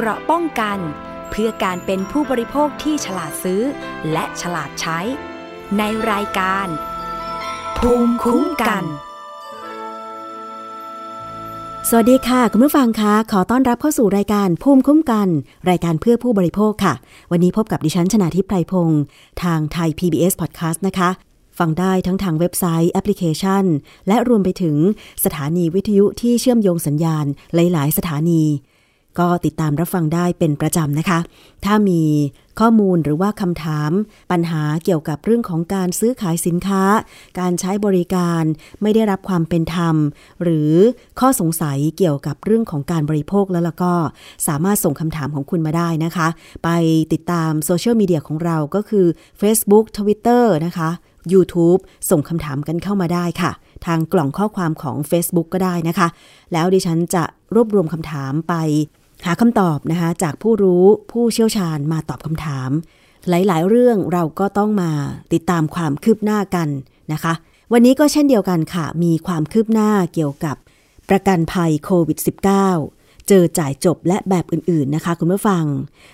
เกราะป้องกัน เพื่อการเป็นผู้บริโภคที่ฉลาดซื้อ และฉลาดใช้ ในรายการ ภูมิคุ้มกัน สวัสดีค่ะ คุณผู้ฟังคะขอต้อนรับเข้าสู่รายการภูมิคุ้มกัน รายการเพื่อผู้บริโภคค่ะ วันนี้พบกับดิฉันชนาทิพไพรพงศ์ทางไทย PBS Podcast นะคะฟังได้ทั้งทางเว็บไซต์แอปพลิเคชัน และรวมไปถึงสถานีวิทยุที่เชื่อมโยงสัญญาณหลาย ๆ สถานี ก็ติดตามรับฟังได้เป็นประจำนะคะ ถ้ามีข้อมูลหรือว่าคำถามปัญหาเกี่ยวกับเรื่องของการซื้อขายสินค้า การใช้บริการไม่ได้รับความเป็นธรรม หรือข้อสงสัยเกี่ยวกับเรื่องของการบริโภคแล้วล่ะก็สามารถส่งคำถามของคุณมาได้นะคะ ไปติดตามโซเชียลมีเดียของเราก็คือ Facebook Twitter นะคะ YouTube ส่งคำถามกันเข้ามาได้ค่ะ ทางกล่องข้อความของ Facebook ก็ได้นะคะ แล้วดิฉันจะรวบรวมคำถามไป หาคำตอบนะคะจากผู้รู้ผู้เชี่ยวชาญมาตอบคำถาม หลายๆ เรื่องเราก็ต้องมาติดตามความคืบหน้ากันนะคะ วันนี้ก็เช่นเดียวกันค่ะ มีความคืบหน้าเกี่ยวกับประกันภัยโควิด -19 เจอจ่ายจบและแบบอื่น ๆ นะคะคุณผู้ฟัง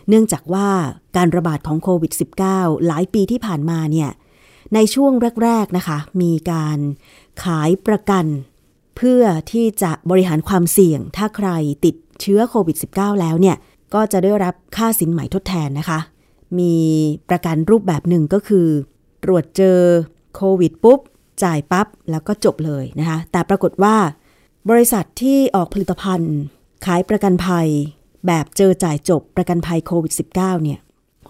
เนื่องจากว่าการระบาดของโควิด -19 หลายปีที่ผ่านมาเนี่ย ในช่วงแรก ๆ นะคะ มีการขายประกัน เพื่อที่จะบริหารความเสี่ยง ถ้าใครติด เชื้อโควิด -19 แล้วเนี่ย ก็จะได้รับค่าสินใหม่ทดแทนนะคะ มีประกันรูปแบบหนึ่งก็คือ ตรวจเจอโควิดปุ๊บ จ่ายปั๊บ แล้วก็จบเลยนะคะ แต่ปรากฏว่า บริษัทที่ออกผลิตภัณฑ์ ขายประกันภัย แบบเจอจ่ายจบประกันภัยโควิด -19 เนี่ย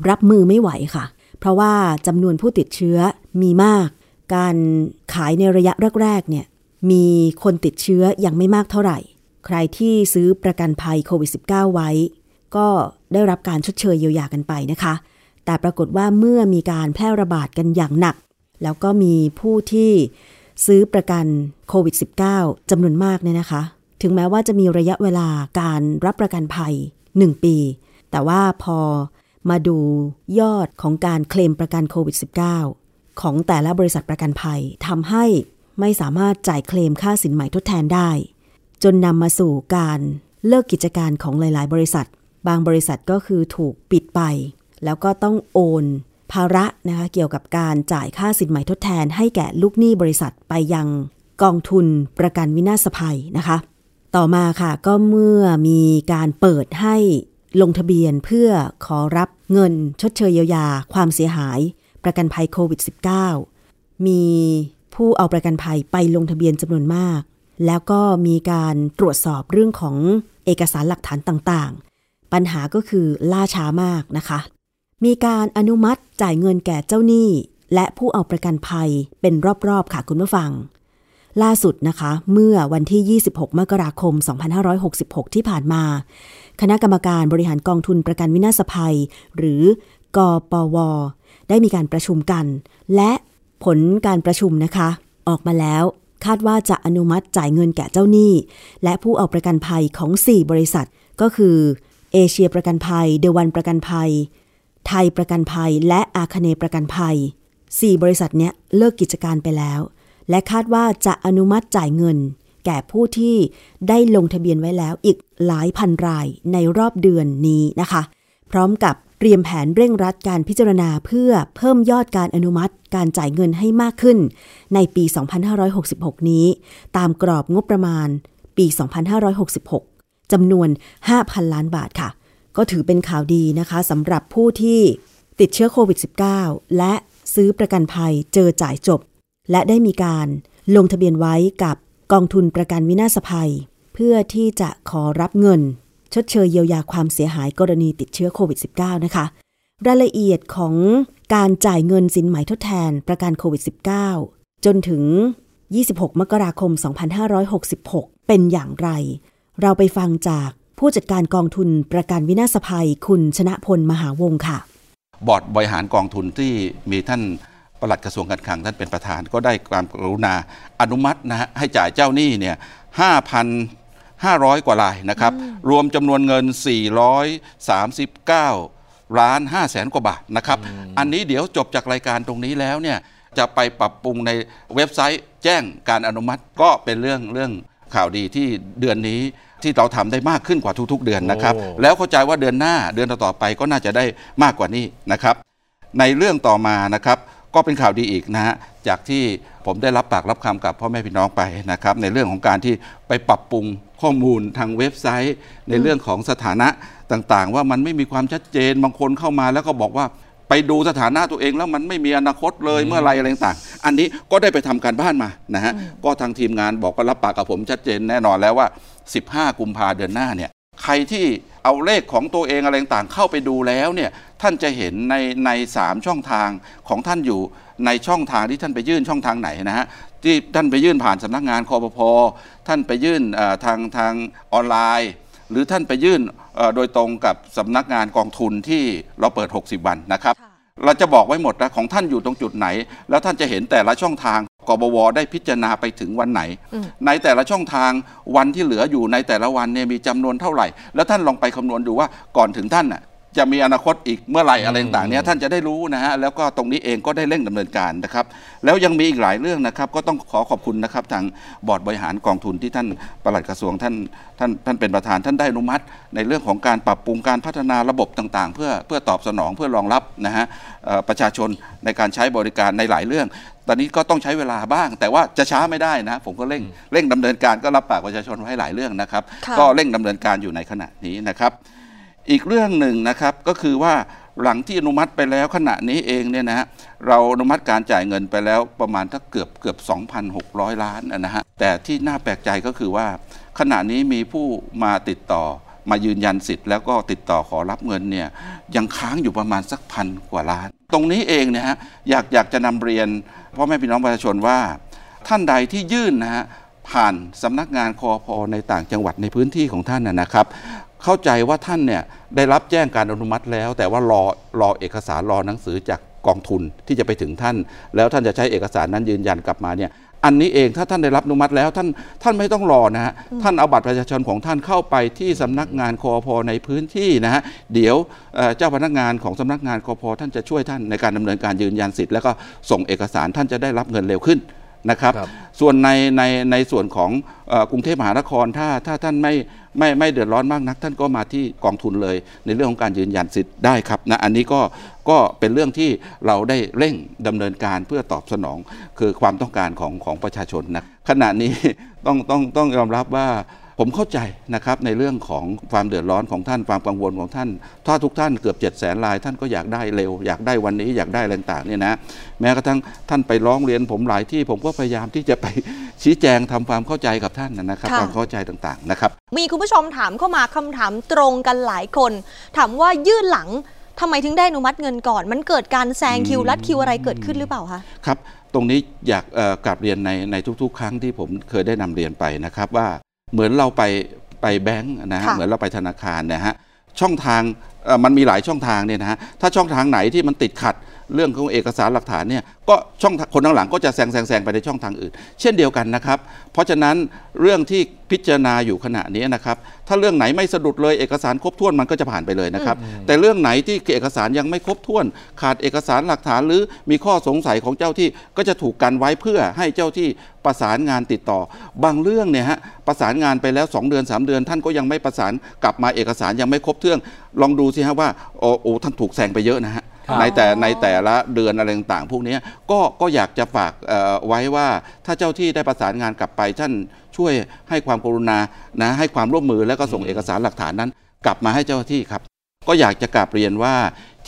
รับมือไม่ไหวค่ะ เพราะว่าจำนวนผู้ติดเชื้อมีมาก การขายในระยะแรกๆเนี่ยมีคนติดเชื้อยังไม่มากเท่าไหร่ ใครที่ซื้อประกันภัยโควิด -19 ไว้ ก็ได้รับการชดเชยเยียวยากันไปนะคะ แต่ปรากฏว่าเมื่อมีการแพร่ระบาดกันอย่างหนัก แล้วก็มีผู้ที่ซื้อประกันโควิด -19 จำนวนมากเนี่ยนะคะ ถึงแม้ว่าจะมีระยะเวลาการรับประกันภัย 1 ปี แต่ว่าพอมาดูยอดของการเคลมประกันโควิด -19 ของแต่ละบริษัทประกันภัยทำให้ไม่สามารถจ่ายเคลมค่าสินใหม่ทดแทนได้ จนนำมาสู่การเลิกกิจการของหลาย ๆ บริษัท บางบริษัทก็คือถูกปิดไป แล้วก็ต้องโอนภาระนะคะเกี่ยวกับการจ่ายค่าสินใหม่ทดแทน ให้แก่ลูกหนี้บริษัทไปยังกองทุนประกันวินาศภัยนะคะ ต่อมาค่ะก็เมื่อมีการเปิดให้ลงทะเบียนเพื่อขอรับเงินชดเชยเยียวยาความเสียหาย ประกันภัยโควิด -19 มีผู้เอาประกันภัยไปลงทะเบียนจำนวนมาก แล้วก็มีการตรวจสอบเรื่องของเอกสารหลักฐานต่างๆ ปัญหาก็คือล่าช้ามากนะคะ มีการอนุมัติจ่ายเงินแก่เจ้าหนี้ และผู้เอาประกันภัยเป็นรอบ ๆ ค่ะคุณผู้ฟัง ล่าสุดนะคะ เมื่อวันที่ 26 มกราคม 2566 ที่ผ่านมา คณะกรรมการบริหารกองทุนประกันวินาศภัย หรือกอปว ได้มีการประชุมกัน และผลการประชุมนะคะ ออกมาแล้ว คาดว่าจะอนุมัติจ่ายเงินแก่เจ้าหนี้ และผู้เอาประกันภัยของ 4 บริษัท ก็คือเอเชียประกันภัย เดวันประกันภัย ไทยประกันภัย และอาคเนประกันภัย 4 บริษัทเนี้ยเลิกกิจการไปแล้ว และคาดว่าจะอนุมัติจ่ายเงิน แก่ผู้ที่ได้ลงทะเบียนไว้แล้วอีกหลายพันรายในรอบเดือนนี้นะคะ พร้อมกับ รียมแผนเร่งรัดการพิจารณาเพื่อเพิ่มยอดการอนุมัติการจ่ายเงินให้มากขึ้น ในปี 2566 นี้ ตามกรอบงบประมาณ ปี 2566 จำนวน 5,000 ล้านบาทค่ะ ก็ถือเป็นข่าวดีนะคะสำหรับผู้ที่ติดเชื้อโควิด -19 และซื้อประกันภัยเจอจ่ายจบ และได้มีการลงทะเบียนไว้กับกองทุนประกันวินาศภัย เพื่อที่จะขอรับเงิน ชดเชยเยียวยาความเสียหายกรณีติดเชื้อโควิด -19 นะคะ รายละเอียดของการจ่ายเงินสินไหมทดแทนประกันโควิด -19 จนถึง 26 มกราคม 2566 เป็นอย่างไร เราไปฟังจากผู้จัดการกองทุนประกันวินาศภัยคุณชนะพลมหาวงศ์ค่ะ บอร์ดบริหารกองทุนที่มีท่านปลัดกระทรวงการคลังท่านเป็นประธานก็ได้ความกรุณาอนุมัตินะฮะให้จ่ายเจ้าหนี้เนี่ย 5,500 กว่ารายนะครับ รวมจำนวนเงิน 439 ล้าน5แสนกว่าบาทนะครับ อันนี้เดี๋ยวจบจากรายการตรงนี้แล้วเนี่ยจะไปปรับปรุงในเว็บไซต์แจ้งการอนุมัติก็เป็นเรื่องเรื่องข่าวดีที่เดือนนี้ที่เราทำได้มากขึ้นกว่าทุกๆ เดือนนะครับโอ้แล้วเข้าใจว่าเดือนหน้าเดือนต่อๆไปก็น่าจะได้มากกว่านี้นะครับ ในเรื่องต่อมานะครับ ก็เป็นข่าวดีอีกนะฮะจากที่ผมได้รับปากรับคำกับพ่อแม่พี่น้องไปนะครับในเรื่องของการที่ไปปรับปรุงข้อมูลทางเว็บไซต์ ในเรื่องของสถานะต่างๆ ว่ามันไม่มีความชัดเจนบางคนเข้ามาแล้วก็บอกว่าไปดูสถานะตัวเองแล้วมันไม่มีอนาคตเลยเมื่อไหรอะไรต่างๆอันนี้ก็ได้ไปทำการบ้านมานะฮะก็ทางทีมงานบอกก็รับปากกับผมชัดเจนแน่นอนแล้วว่า 15 กุมภาเดือนหน้าเนี่ยใครที่ เอาเลขของตัวเองอะไรต่างๆเข้าไปดูแล้วเนี่ยท่านจะเห็นในในสามช่องทางของท่านอยู่ในช่องทางที่ท่านไปยื่นช่องทางไหนนะฮะที่ท่านไปยื่นผ่านสำนักงานคอปพท่านไปยื่นเอ่อทางทางออนไลน์ หรือท่านไปยื่นเอ่อโดยตรงกับสำนักงานกองทุนที่เราเปิด 60 วันนะครับ เราจะบอกไว้หมดนะของท่านอยู่ตรงจุดไหน แล้วท่านจะเห็นแต่ละช่องทาง กบวได้พิจารณาไปถึงวันไหน ในแต่ละช่องทางวันที่เหลืออยู่ในแต่ละวันเนี่ยมีจำนวนเท่าไหร่ แล้วท่านลองไปคำนวณดูว่าก่อนถึงท่านน่ะ จะมีอนาคตอีกเมื่อไหร่อะไรต่างๆเนี่ยท่านจะได้รู้นะฮะแล้วก็ตรงนี้เองก็ได้เร่งดำเนินการนะครับแล้วยังมีอีกหลายเรื่องนะครับ ก็ต้องขอขอบคุณนะครับทางบอร์ดบริหารกองทุนที่ท่านปลัดกระทรวงท่านท่านท่านเป็นประธานท่านได้อนุมัติ ในเรื่องของการปรับปรุงการพัฒนาระบบต่างๆ เพื่อเพื่อตอบสนองเพื่อรองรับนะฮะเอ่อประชาชนในการใช้บริการในหลายเรื่อง ตอนนี้ก็ต้องใช้เวลาบ้าง แต่ว่าจะช้าไม่ได้นะผมก็เร่งเร่งดำเนินการก็รับปากประชาชนไว้หลายเรื่องนะครับค่ะก็เร่งดำเนินการอยู่ในขณะนี้นะครับ อีกเรื่องหนึ่งนะครับก็คือว่าหลังที่อนุมัติไปแล้วขณะนี้เองเนี่ยนะฮะเราอนุมัติการจ่ายเงินไปแล้วประมาณถ้าเกือบเกือบ 2,600 ล้านนะฮะแต่ที่น่าแปลกใจก็คือว่า ขณะนี้มีผู้มาติดต่อมายืนยันสิทธิ์แล้วก็ติดต่อขอรับเงินเนี่ยยังค้างอยู่ประมาณสักพันกว่าล้าน ตรงนี้เองเนี่ยฮะอยากอยากจะนำเรียนพ่อแม่พี่น้องประชาชนว่า ท่านใดที่ยื่นนะฮะผ่านสำนักงานคอพอในต่างจังหวัดในพื้นที่ของท่านนะครับ เข้าใจว่าท่านเนี่ยได้รับแจ้งการอนุมัติแล้ว แต่ว่ารอรอเอกสารรอหนังสือจากกองทุนที่จะไปถึงท่าน แล้วท่านจะใช้เอกสารนั้นยืนยันกลับมาเนี่ยอันนี้เองถ้าท่านได้รับอนุมัติแล้วท่านท่านไม่ต้องรอนะฮะท่านเอาบัตรประชาชนของท่านเข้าไปที่สำนักงานคอพอในพื้นที่นะฮะเดี๋ยวเจ้าพนักงานของสำนักงานคอพอท่านจะช่วยท่านในการดำเนินการยืนยันสิทธิ์แล้วก็ส่งเอกสารท่านจะได้รับเงินเร็วขึ้น นะครับครับ ส่วนในในในส่วนของเออกรุงเทพมหานครถ้าถ้าท่านไม่ไม่ไม่เดือดร้อนมากนัก ท่านก็มาที่กองทุนเลย ในเรื่องของการยืนยันสิทธิ์ได้ครับนะอันนี้ก็ก็เป็นเรื่องที่เราได้เร่งดำเนินการเพื่อตอบสนองคือความต้องการของของประชาชนนะขณะนี้ต้องต้องต้องยอมรับว่า ผมเข้าใจนะครับในเรื่องของความเดือดร้อนของท่านความกังวลของท่าน ถ้าทุกท่านเกือบ7จ็ดแสนลายท่านก็อยากได้เร็ว อยากได้วันนี้อยากได้อะไรต่างๆเนี่ยนะแม้กระทั่งท่านไปร้องเรียนผมหลายที่ผมก็พยายามที่จะไปชี้แจงทำความเข้าใจกับท่านนะครับค่ะความเข้าใจต่างๆนะครับมีคุณผู้ชมถามเข้ามาคำถามตรงกันหลายคน ถามว่ายื่นหลังทำไมถึงได้อนุมัติเงินก่อน มันเกิดการแซงคิวลัดคิวอะไรเกิดขึ้นหรือเปล่าคะครับ ตรงนี้อยากเอ่อกลับเรียนในในทุก ๆ ครั้งที่ผมเคยได้นำเรียนไปนะครับว่า เหมือนเราไปไปแบงก์นะฮะค่ะเหมือนเราไปธนาคารนะฮะช่องทางเอ่อมันมีหลายช่องทางเนี่ยนะฮะถ้าช่องทางไหนที่มันติดขัด เรื่องของเอกสารหลักฐานเนี่ยก็ช่องทางคนข้างหลังก็จะแซงแซงแซงไปในช่องทางอื่น เช่นเดียวกันนะครับ เพราะฉะนั้นเรื่องที่พิจารณาอยู่ขณะนี้นะครับ ถ้าเรื่องไหนไม่สะดุดเลยเอกสารครบถ้วนมันก็จะผ่านไปเลยนะครับ แต่เรื่องไหนที่เอกสารยังไม่ครบถ้วน ขาดเอกสารหลักฐานหรือมีข้อสงสัยของเจ้าที่ก็จะถูกกันไว้เพื่อให้เจ้าที่ประสานงานติดต่อ บางเรื่องเนี่ยฮะประสานงานไปแล้ว 2 เดือน 3 เดือน ท่านก็ยังไม่ประสานกลับมาเอกสารยังไม่ครบถ้วนลองดูสิฮะว่าโอ้โอ้ท่านถูกแซงไปเยอะนะฮะครับ ในแต่ในแต่ละเดือนอะไรต่างๆ พวกเนี้ยก็ก็อยากจะฝากเอ่อไว้ว่าถ้าเจ้าที่ได้ประสานงานกลับไปท่านช่วยให้ความกรุณานะให้ความร่วมมือแล้วก็ส่งเอกสารหลักฐานนั้น กลับมาให้เจ้าหน้าที่ครับ ก็อยากจะกราบเรียนว่า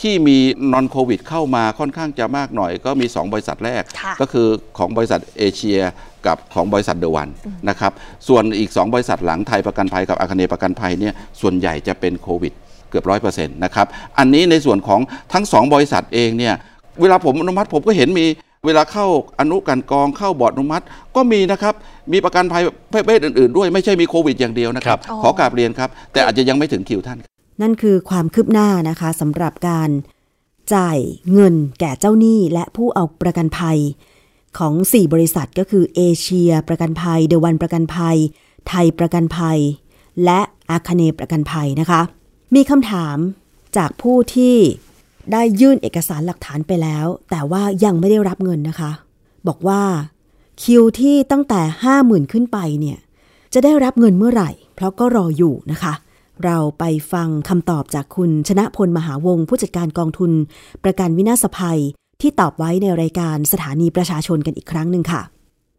ที่มีนอนโควิดเข้ามาค่อนข้างจะมากหน่อย ก็มี 2 บริษัทแรกค่ะก็คือของบริษัทเอเชียกับของบริษัทเดอะวันนะครับส่วนอีก 2 บริษัทหลังไทยประกันภัยกับอาคเนย์ประกันภัยเนี่ยส่วนใหญ่จะเป็นโควิด เกือบร้อยเปอร์เซ็นต์นะครับอันนี้ในส่วนของทั้ง 2 บริษัทเองเนี่ยเวลาผมอนุมัติผมก็เห็นมีเวลาเข้าอนุกลันกองเข้าบอร์ดอนุมัติก็มีนะครับ มีประกันภัยประเภทอื่น ๆ ด้วยไม่ใช่มีโควิดอย่างเดียวนะครับอ๋อขอกราบเรียนครับ แต่อาจจะยังไม่ถึงคิวท่าน นั่นคือความคืบหน้านะคะสำหรับการจ่ายเงินแก่เจ้าหนี้และผู้เอาประกันภัยของ 4 บริษัทก็คือเอเชีย ประกันภัยเดวันประกันภัย ไทยประกันภัย และอาคเนย์ประกันภัยนะคะ มีคำถามจากผู้ที่ได้ยื่นเอกสารหลักฐานไปแล้ว แต่ว่ายังไม่ได้รับเงินนะคะ บอกว่าคิวที่ตั้งแต่ 50,000 ขึ้นไปเนี่ย จะได้รับเงินเมื่อไหร่ เพราะก็รออยู่นะคะ เราไปฟังคำตอบจากคุณชนะพลมหาวงศ์ผู้จัดการกองทุน ประกันวินาศภัยที่ตอบไว้ในรายการสถานีประชาชนกันอีกครั้งหนึ่งค่ะ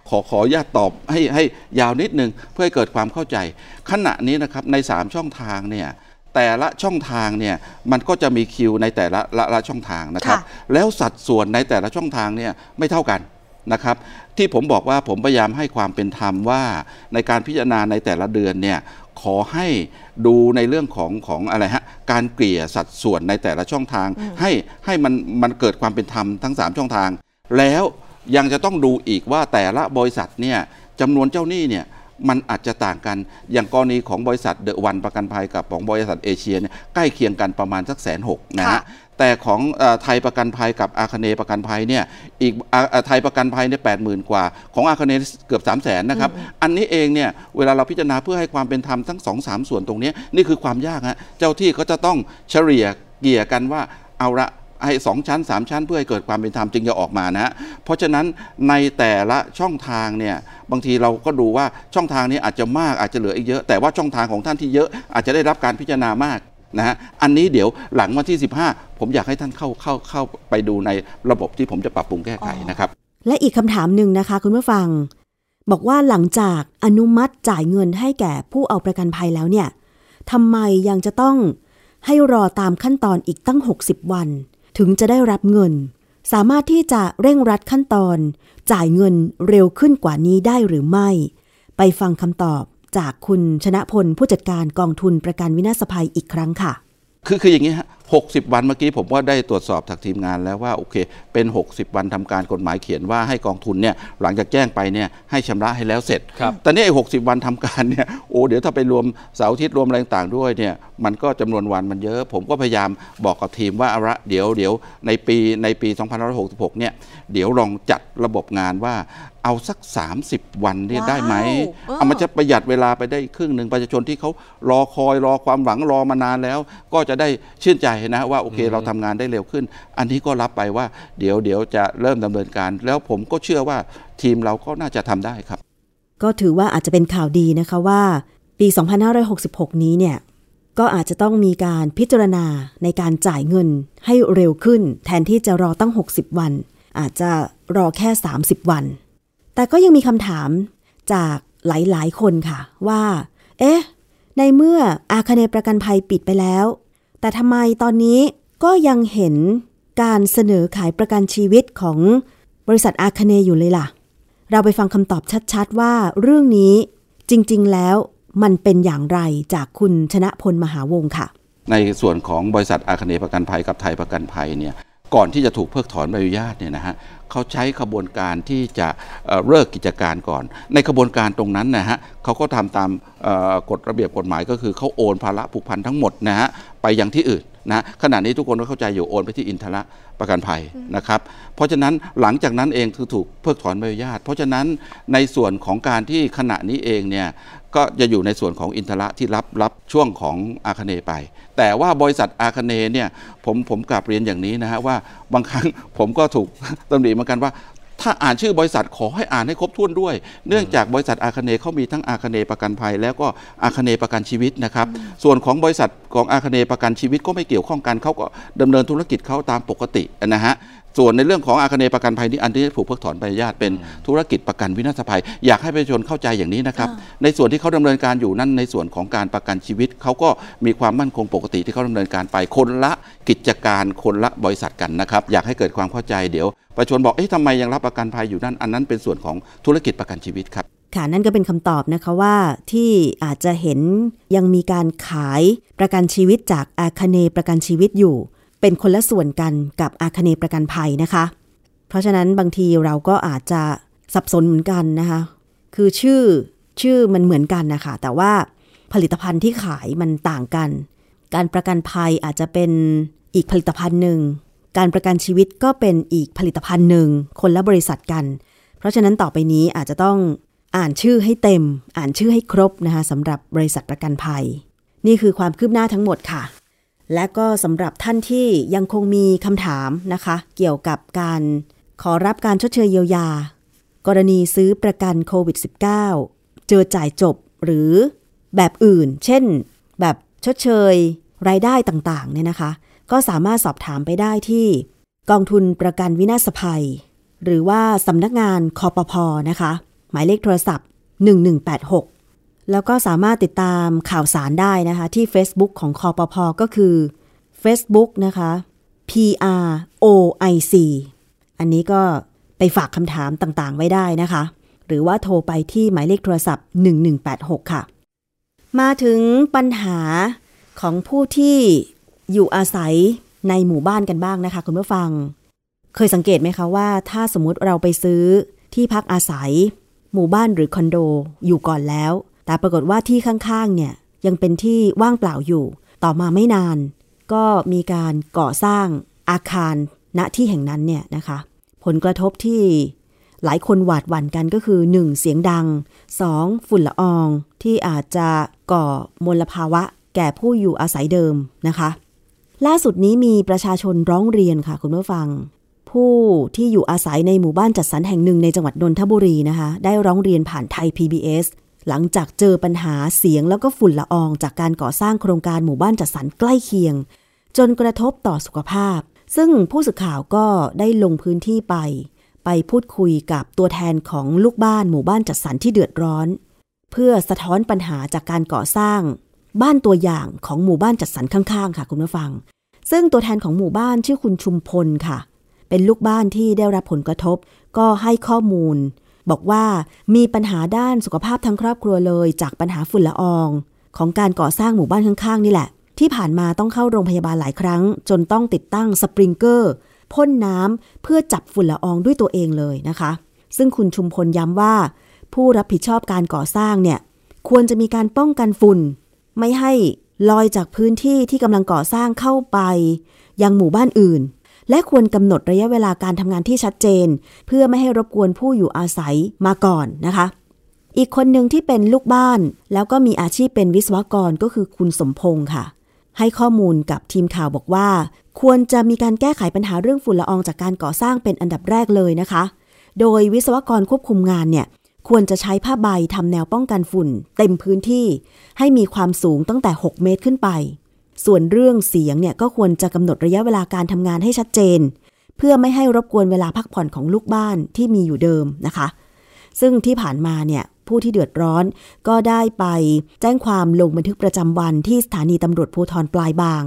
ขอขอญาตตอบให้ให้ยาวนิดนึงเพื่อให้เกิดความเข้าใจ ขณะนี้นะครับใน 3 ช่องทางเนี่ย แต่ละช่องทางเนี่ยมันก็จะมีคิวในแต่ละละละช่องทางนะครับค่ะแล้วสัดส่วนในแต่ละช่องทางเนี่ยไม่เท่ากันนะครับ ที่ผมบอกว่าผมพยายามให้ความเป็นธรรมว่า ในการพิจารณาในแต่ละเดือนเนี่ยขอให้ดูในเรื่องของของอะไรฮะการเกลี่ยสัดส่วนในแต่ละช่องทาง ให้ให้มันมันเกิดความเป็นธรรมทั้ง 3 ช่องทาง แล้วยังจะต้องดูอีกว่าแต่ละบริษัทเนี่ยจำนวนเจ้าหนี้เนี่ย มันอาจจะต่างกัน อย่างกรณีของบริษัทเดอะวันประกันภัยกับของบริษัทเอเชียเนี่ยใกล้เคียงกันประมาณสักแสนหกนะฮะค่ะแต่ของเออไทยประกันภัยกับอาคเนย์ประกันภัยเนี่ยอีกอ่าอ่าไทยประกันภัยเนี่ยแปดหมื่นกว่า ของอาคเนย์เกือบ3 0 0แสนนะครับ อันนี้เองเนี่ยเวลาเราพิจารณาเพื่อให้ความเป็นธรรมทั้งสองสามส่วนตรงเนี้ยนี่คือความยากฮะเจ้าที่เขาจะต้องเฉลี่ยเกลี่ยกันว่าเอาละ ให้สองชั้น 3 ชั้นเพื่อให้เกิดความเป็นธรรมจึงจะออกมานะฮะเพราะฉะนั้นในแต่ละช่องทางเนี่ยบางทีเราก็ดูว่าช่องทางนี้อาจจะมากอาจจะเหลืออีกเยอะ แต่ว่าช่องทางของท่านที่เยอะอาจจะได้รับการพิจารณามากนะฮะอันนี้เดี๋ยวหลังวันที่ 15 ผมอยากให้ท่านเข้าเข้าเข้าไปดูในระบบที่ผมจะปรับปรุงแก้ไขนะครับ และอีกคำถามหนึ่งนะคะ คุณผู้ฟัง บอกว่าหลังจากอนุมัติจ่ายเงินให้แก่ผู้เอาประกันภัยแล้วเนี่ยทำไมยังจะต้องให้รอตามขั้นตอนอีกตั้ง 60 วัน ถึงจะได้รับเงิน สามารถที่จะเร่งรัดขั้นตอน จ่ายเงินเร็วขึ้นกว่านี้ได้หรือไม่ ไปฟังคำตอบจากคุณชนะพลผู้จัดการกองทุนประกันวินาศภัยอีกครั้งค่ะ คือคืออย่างนี้ฮะ 60 วันเมื่อกี้ผมว่าได้ตรวจสอบจากทีมงานแล้วว่าโอเค เป็น 60 วันทำการกฎหมายเขียนว่าให้กองทุนเนี่ยหลังจากแจ้งไปเนี่ยให้ชำระให้แล้วเสร็จครับแต่นี่ไอ้หกวันทำการเนี่ยโอ้เดี๋ยวถ้าไปรวมเสาร์อาทิตย์รวมอะไรต่างๆด้วยเนี่ยมันก็จำนวนวันมันเยอะ ผมก็พยายามบอกกับทีมว่าเอาละเดี๋ยวเดี๋ยวในปีในปี 2566 เนี่ยเดี๋ยวลองจัดระบบงานว่า เอาสัก 30 วันเนี่ยว้าวได้ไหมเออเอามันจะประหยัดเวลาไปได้ครึ่งหนึ่งประชาชนที่เขารอคอยรอความหวังรอมานานแล้ว ก็จะได้ชื่นใจนะว่าโอเคเราทำงานได้เร็วขึ้น อันนี้ก็รับไปว่าเดี๋ยวเดี๋ยวจะเริ่มดำเนินการ แล้วผมก็เชื่อว่าทีมเราก็น่าจะทำได้ครับ ก็ถือว่าอาจจะเป็นข่าวดีนะคะว่า ปี 2566 นี้เนี่ยก็อาจจะต้องมีการพิจารณาในการจ่ายเงินให้เร็วขึ้น แทนที่จะรอตั้ง 60 วัน อาจจะรอแค่ 30 วัน แต่ก็ยังมีคำถามจากหลายๆ คนค่ะว่า เอ๊ะ ในเมื่ออาคเนย์ประกันภัยปิดไปแล้ว แต่ทำไมตอนนี้ก็ยังเห็นการเสนอขายประกันชีวิตของบริษัทอาคเนย์อยู่เลยล่ะ เราไปฟังคำตอบชัดๆ ว่าเรื่องนี้จริงๆ แล้วมันเป็นอย่างไรจากคุณชนะพลมหาวงศ์ค่ะ ในส่วนของบริษัทอาคเนย์ประกันภัยกับไทยประกันภัยเนี่ย ก่อนที่จะถูกเพิกถอนใบอนุญาตเนี่ยนะฮะเขาใช้ขบวนการที่จะเเลิกกิจการก่อน ในขบวนการตรงนั้นนะฮะเขาก็ทำตามกฎระเบียบกฎหมายก็คือเขาโอนภาระผูกพันทั้งหมดนะฮะไปยังที่อื่น นะขณะนี้ทุกคนก็เข้าใจอยู่โอนไปที่อินทระประกันภัยนะครับเพราะฉะนั้นหลังจากนั้นเองคือถูกเพิกถอนใบอนุญาต เพราะฉะนั้นในส่วนของการที่ขณะนี้เองเนี่ยก็จะอยู่ในส่วนของอินทระที่รับรับช่วงของอาคเนย์ไป แต่ว่าบริษัทอาคเนย์เนี่ยผมผมกลับเรียนอย่างนี้นะฮะว่าบางครั้งผมก็ถูกตำหนิเหมือนกันว่า ถ้าอ่านชื่อบริษัทขอให้อ่านให้ครบถ้วนด้วย เนื่องจากบริษัทอาคเนย์เขามีทั้งอาคเนย์ประกันภัย แล้วก็อาคเนย์ประกันชีวิตนะครับ ส่วนของบริษัทของอาคเนย์ประกันชีวิตก็ไม่เกี่ยวข้องกันเขาก็ดำเนินธุรกิจเขาตามปกตินะฮะ ส่วนในเรื่องของอาคเนย์ประกันภัยนี่อันที่ถูกเพิกถอนใบอนุญาตเป็นธุรกิจประกันวินาศภัย อยากให้ประชาชนเข้าใจอย่างนี้นะครับ ในส่วนที่เขาดำเนินการอยู่นั่นในส่วนของการประกันชีวิตเขาก็มีความมั่นคงปกติที่เขาดำเนินการไปคนละกิจการคนละบริษัทกันนะครับ อยากให้เกิดความเข้าใจเดี๋ยวประชาชนบอกเอ๊ะทำไมยังรับประกันภัยอยู่นั่นอันนั้นเป็นส่วนของธุรกิจประกันชีวิตครับค่ะนั่นก็เป็นคำตอบนะคะว่าที่อาจจะเห็นยังมีการขายประกันชีวิตจากอาคเนย์ประกันชีวิตอยู่ เป็นคนละส่วนกันกับอาคเนย์ประกันภัยนะคะ เพราะฉะนั้นบางทีเราก็อาจจะสับสนเหมือนกันนะคะ คือชื่อชื่อมันเหมือนกันนะคะ แต่ว่าผลิตภัณฑ์ที่ขายมันต่างกัน การประกันภัยอาจจะเป็นอีกผลิตภัณฑ์หนึ่ง การประกันชีวิตก็เป็นอีกผลิตภัณฑ์หนึ่ง คนละบริษัทกัน เพราะฉะนั้นต่อไปนี้อาจจะต้องอ่านชื่อให้เต็ม อ่านชื่อให้ครบนะคะสำหรับบริษัทประกันภัย นี่คือความคืบหน้าทั้งหมดค่ะ และก็สำหรับท่านที่ยังคงมีคำถามนะคะ เกี่ยวกับการขอรับการชดเชยเยียวยา กรณีซื้อประกันโควิด -19 เจอจ่ายจบหรือแบบอื่น เช่น แบบชดเชย รายได้ต่างๆเนี่ยนะคะ ก็สามารถสอบถามไปได้ที่ กองทุนประกันวินาศภัย หรือว่าสำนักงานคอปพอนะคะ หมายเลขโทรศัพท์ 1186 แล้วก็สามารถติดตามข่าวสารได้นะคะ ที่ Facebook ของคอปพอก็คือ Facebook นะคะ PROIC อันนี้ก็ไปฝากคำถามต่างๆ ไว้ได้นะคะ หรือว่าโทรไปที่หมายเลขโทรศัพท์ 1186 ค่ะ มาถึงปัญหาของผู้ที่อยู่อาศัยในหมู่บ้านกันบ้างนะคะคุณผู้ฟัง เคยสังเกตไหมคะว่าถ้าสมมุติเราไปซื้อที่พักอาศัย หมู่บ้านหรือคอนโดอยู่ก่อนแล้ว แต่ปรากฏว่าที่ข้างๆเนี่ยยังเป็นที่ว่างเปล่าอยู่ ต่อมาไม่นาน ก็มีการก่อสร้างอาคารณที่แห่งนั้นเนี่ยนะคะ ผลกระทบที่หลายคนหวาดหวั่นกันก็คือ 1. เสียงดัง 2. ฝุ่นละอองที่อาจจะก่อมลภาวะแก่ผู้อยู่อาศัยเดิมนะคะ ล่าสุดนี้มีประชาชนร้องเรียนค่ะคุณผู้ฟัง ผู้ที่อยู่อาศัยในหมู่บ้านจัดสรรแห่งหนึ่งในจังหวัดนนทบุรีนะคะ ได้ร้องเรียนผ่านไทย PBS หลังจากเจอปัญหาเสียงแล้วก็ฝุ่นละอองจากการก่อสร้างโครงการหมู่บ้านจัดสรรใกล้เคียง จนกระทบต่อสุขภาพ ซึ่งผู้สื่อข่าวก็ได้ลงพื้นที่ไป ไปพูดคุยกับตัวแทนของลูกบ้านหมู่บ้านจัดสรรที่เดือดร้อน เพื่อสะท้อนปัญหาจากการก่อสร้าง บ้านตัวอย่างของหมู่บ้านจัดสรรข้างๆ ค่ะคุณผู้ฟัง ซึ่งตัวแทนของหมู่บ้านชื่อคุณชุมพลค่ะ เป็นลูกบ้านที่ได้รับผลกระทบ ก็ให้ข้อมูล บอกว่ามีปัญหาด้านสุขภาพทั้งครอบครัวเลย จากปัญหาฝุ่นละออง ของการก่อสร้างหมู่บ้านข้างๆ นี่แหละ ที่ผ่านมาต้องเข้าโรงพยาบาลหลายครั้ง จนต้องติดตั้งสปริงเกอร์พ่นน้ำเพื่อจับฝุ่นละอองด้วยตัวเองเลยนะคะ ซึ่งคุณชุมพลย้ำว่า ผู้รับผิดชอบการก่อสร้างเนี่ยควรจะมีการป้องกันฝุ่น ไม่ให้ลอยจากพื้นที่ที่กำลังก่อสร้างเข้าไป ยังหมู่บ้านอื่น และควรกำหนดระยะเวลาการทำงานที่ชัดเจน เพื่อไม่ให้รบกวนผู้อยู่อาศัยมาก่อนนะคะ อีกคนหนึ่งที่เป็นลูกบ้าน แล้วก็มีอาชีพเป็นวิศวกรก็คือคุณสมพงศ์ค่ะ ให้ข้อมูลกับทีมข่าวบอกว่า ควรจะมีการแก้ไขปัญหาเรื่องฝุ่นละอองจากการก่อสร้างเป็นอันดับแรกเลยนะคะ โดยวิศวกรควบคุมงานเนี่ยควรจะใช้ผ้าใบทำแนวป้องกันฝุ่น เต็มพื้นที่ ให้มีความสูงตั้งแต่ 6 เมตรขึ้นไป ส่วนเรื่องเสียงเนี่ยก็ควรจะกำหนดระยะเวลาการทำงานให้ชัดเจน เพื่อไม่ให้รบกวนเวลาพักผ่อนของลูกบ้านที่มีอยู่เดิมนะคะ ซึ่งที่ผ่านมาเนี่ยผู้ที่เดือดร้อนก็ได้ไปแจ้งความลงบันทึกประจำวันที่สถานีตำรวจภูธรปลายบาง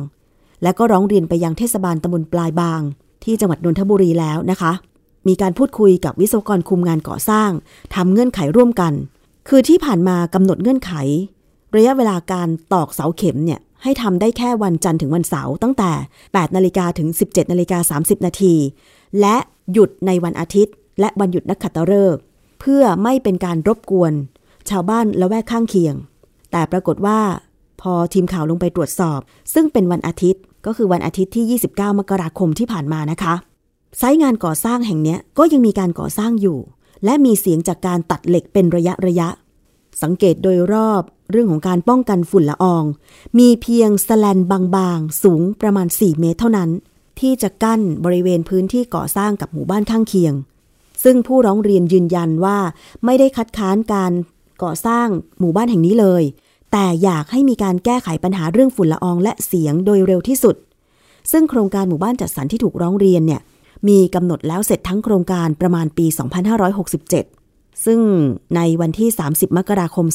และก็ร้องเรียนไปยังเทศบาลตำบลปลายบาง ที่จังหวัดนนทบุรีแล้วนะคะ มีการพูดคุยกับวิศวกรคุมงานก่อสร้างทำเงื่อนไขร่วมกัน คือที่ผ่านมากำหนดเงื่อนไข ระยะเวลาการตอกเสาเข็มเนี่ย ให้ทำได้แค่วันจันทร์ถึงวันเสาร์ตั้งแต่ 8 นาฬิกาถึง 17 นาฬิกา 30 นาที และหยุดในวันอาทิตย์ และวันหยุดนักขัตฤกษ์เพื่อไม่เป็นการรบกวน ชาวบ้านละแวกข้างเคียง แต่ปรากฏว่า พอทีมข่าวลงไปตรวจสอบ ซึ่งเป็นวันอาทิตย์ก็คือวันอาทิตย์ที่ 29 มกราคมที่ผ่านมานะคะไซต์งานก่อสร้างแห่งนี้ก็ยังมีการก่อสร้างอยู่ และมีเสียงจากการตัดเหล็กเป็นระยะระยะ สังเกตโดยรอบ เรื่องของการป้องกันฝุ่นละออง มีเพียงสแลนบางๆ สูงประมาณ 4 เมตรเท่านั้น ที่จะกั้นบริเวณพื้นที่ก่อสร้างกับหมู่บ้านข้างเคียง ซึ่งผู้ร้องเรียนยืนยันว่าไม่ได้คัดค้านการก่อสร้างหมู่บ้านแห่งนี้เลย แต่อยากให้มีการแก้ไขปัญหาเรื่องฝุ่นละอองและเสียงโดยเร็วที่สุด ซึ่งโครงการหมู่บ้านจัดสรรที่ถูกร้องเรียนเนี่ยมีกำหนดแล้วเสร็จทั้งโครงการประมาณปี 2567 ซึ่งในวันที่ 30 มกราคม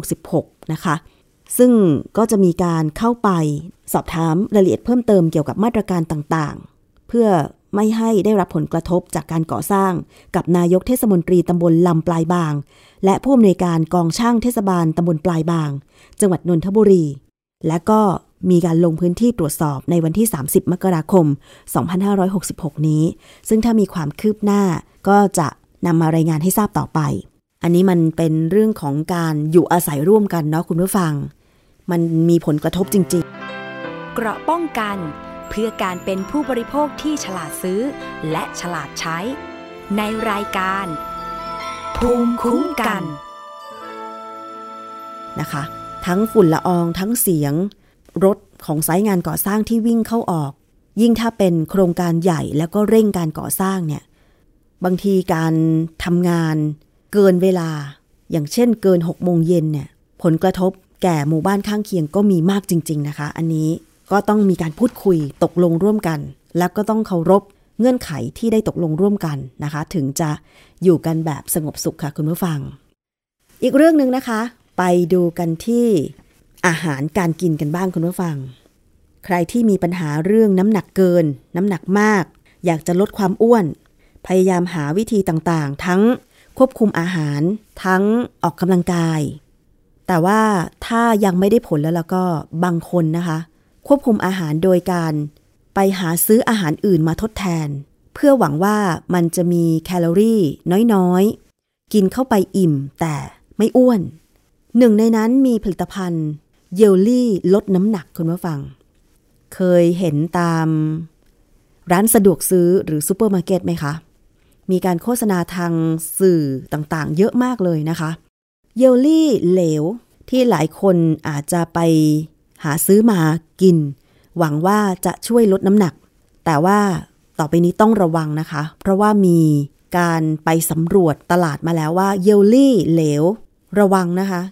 2566 นะคะ ซึ่งก็จะมีการเข้าไปสอบถามรายละเอียดเพิ่มเติมเกี่ยวกับมาตรการต่างๆ เพื่อไม่ให้ได้รับผลกระทบจากการก่อสร้างกับนายกเทศมนตรีตำบลลำปลายบาง และผู้อำนวยการกองช่างเทศบาลตำบลปลายบาง จังหวัดนนทบุรี และก็มีการลงพื้นที่ตรวจสอบในวันที่ 30 มกราคม 2566 นี้ ซึ่งถ้ามีความคืบหน้าก็จะ นำมารายงานให้ทราบต่อไป อันนี้มันเป็นเรื่องของการอยู่อาศัยร่วมกันเนาะคุณผู้ฟัง มันมีผลกระทบจริงๆ เกราะป้องกันเพื่อการเป็นผู้บริโภคที่ฉลาดซื้อ และฉลาดใช้ ในรายการ ภูมิคุ้มกันนะคะ ทั้งฝุ่นละอองทั้งเสียง รถของไซต์งานก่อสร้างที่วิ่งเข้าออก ยิ่งถ้าเป็นโครงการใหญ่แล้วก็เร่งการก่อสร้างเนี่ย บางทีการทำงานเกินเวลา อย่างเช่นเกิน6โมงเย็นเนี่ยผลกระทบแก่หมู่บ้านข้างเคียงก็มีมากจริง ๆนะคะ อันนี้ก็ต้องมีการพูดคุยตกลงร่วมกัน แล้วก็ต้องเคารพเงื่อนไขที่ได้ตกลงร่วมกันนะคะ ถึงจะอยู่กันแบบสงบสุขค่ะคุณผู้ฟัง อีกเรื่องหนึ่งนะคะ ไปดูกันที่อาหารการกินกันบ้างคุณผู้ฟัง ใครที่มีปัญหาเรื่องน้ำหนักเกิน น้ำหนักมาก อยากจะลดความอ้วน พยายามหาวิธีต่างๆ ทั้งควบคุมอาหาร ทั้งออกกำลังกาย แต่ว่าถ้ายังไม่ได้ผลแล้วแล้วก็บางคนนะคะ ควบคุมอาหารโดยการไปหาซื้ออาหารอื่นมาทดแทน เพื่อหวังว่ามันจะมีแคลอรี่น้อยๆ กินเข้าไปอิ่มแต่ไม่อ้วน หนึ่งในนั้นมีผลิตภัณฑ์เยลลี่ลดน้ำหนักคุณผู้ฟัง เคยเห็นตามร้านสะดวกซื้อหรือซูเปอร์มาร์เก็ตไหมคะ มีการโฆษณาทางสื่อต่างๆ เยอะมากเลยนะคะ เยลลี่เหลวที่หลายคนอาจจะไปหาซื้อมากิน หวังว่าจะช่วยลดน้ำหนัก แต่ว่าต่อไปนี้ต้องระวังนะคะ เพราะว่ามีการไปสำรวจตลาดมาแล้วว่าเยลลี่เหลว ระวังนะคะ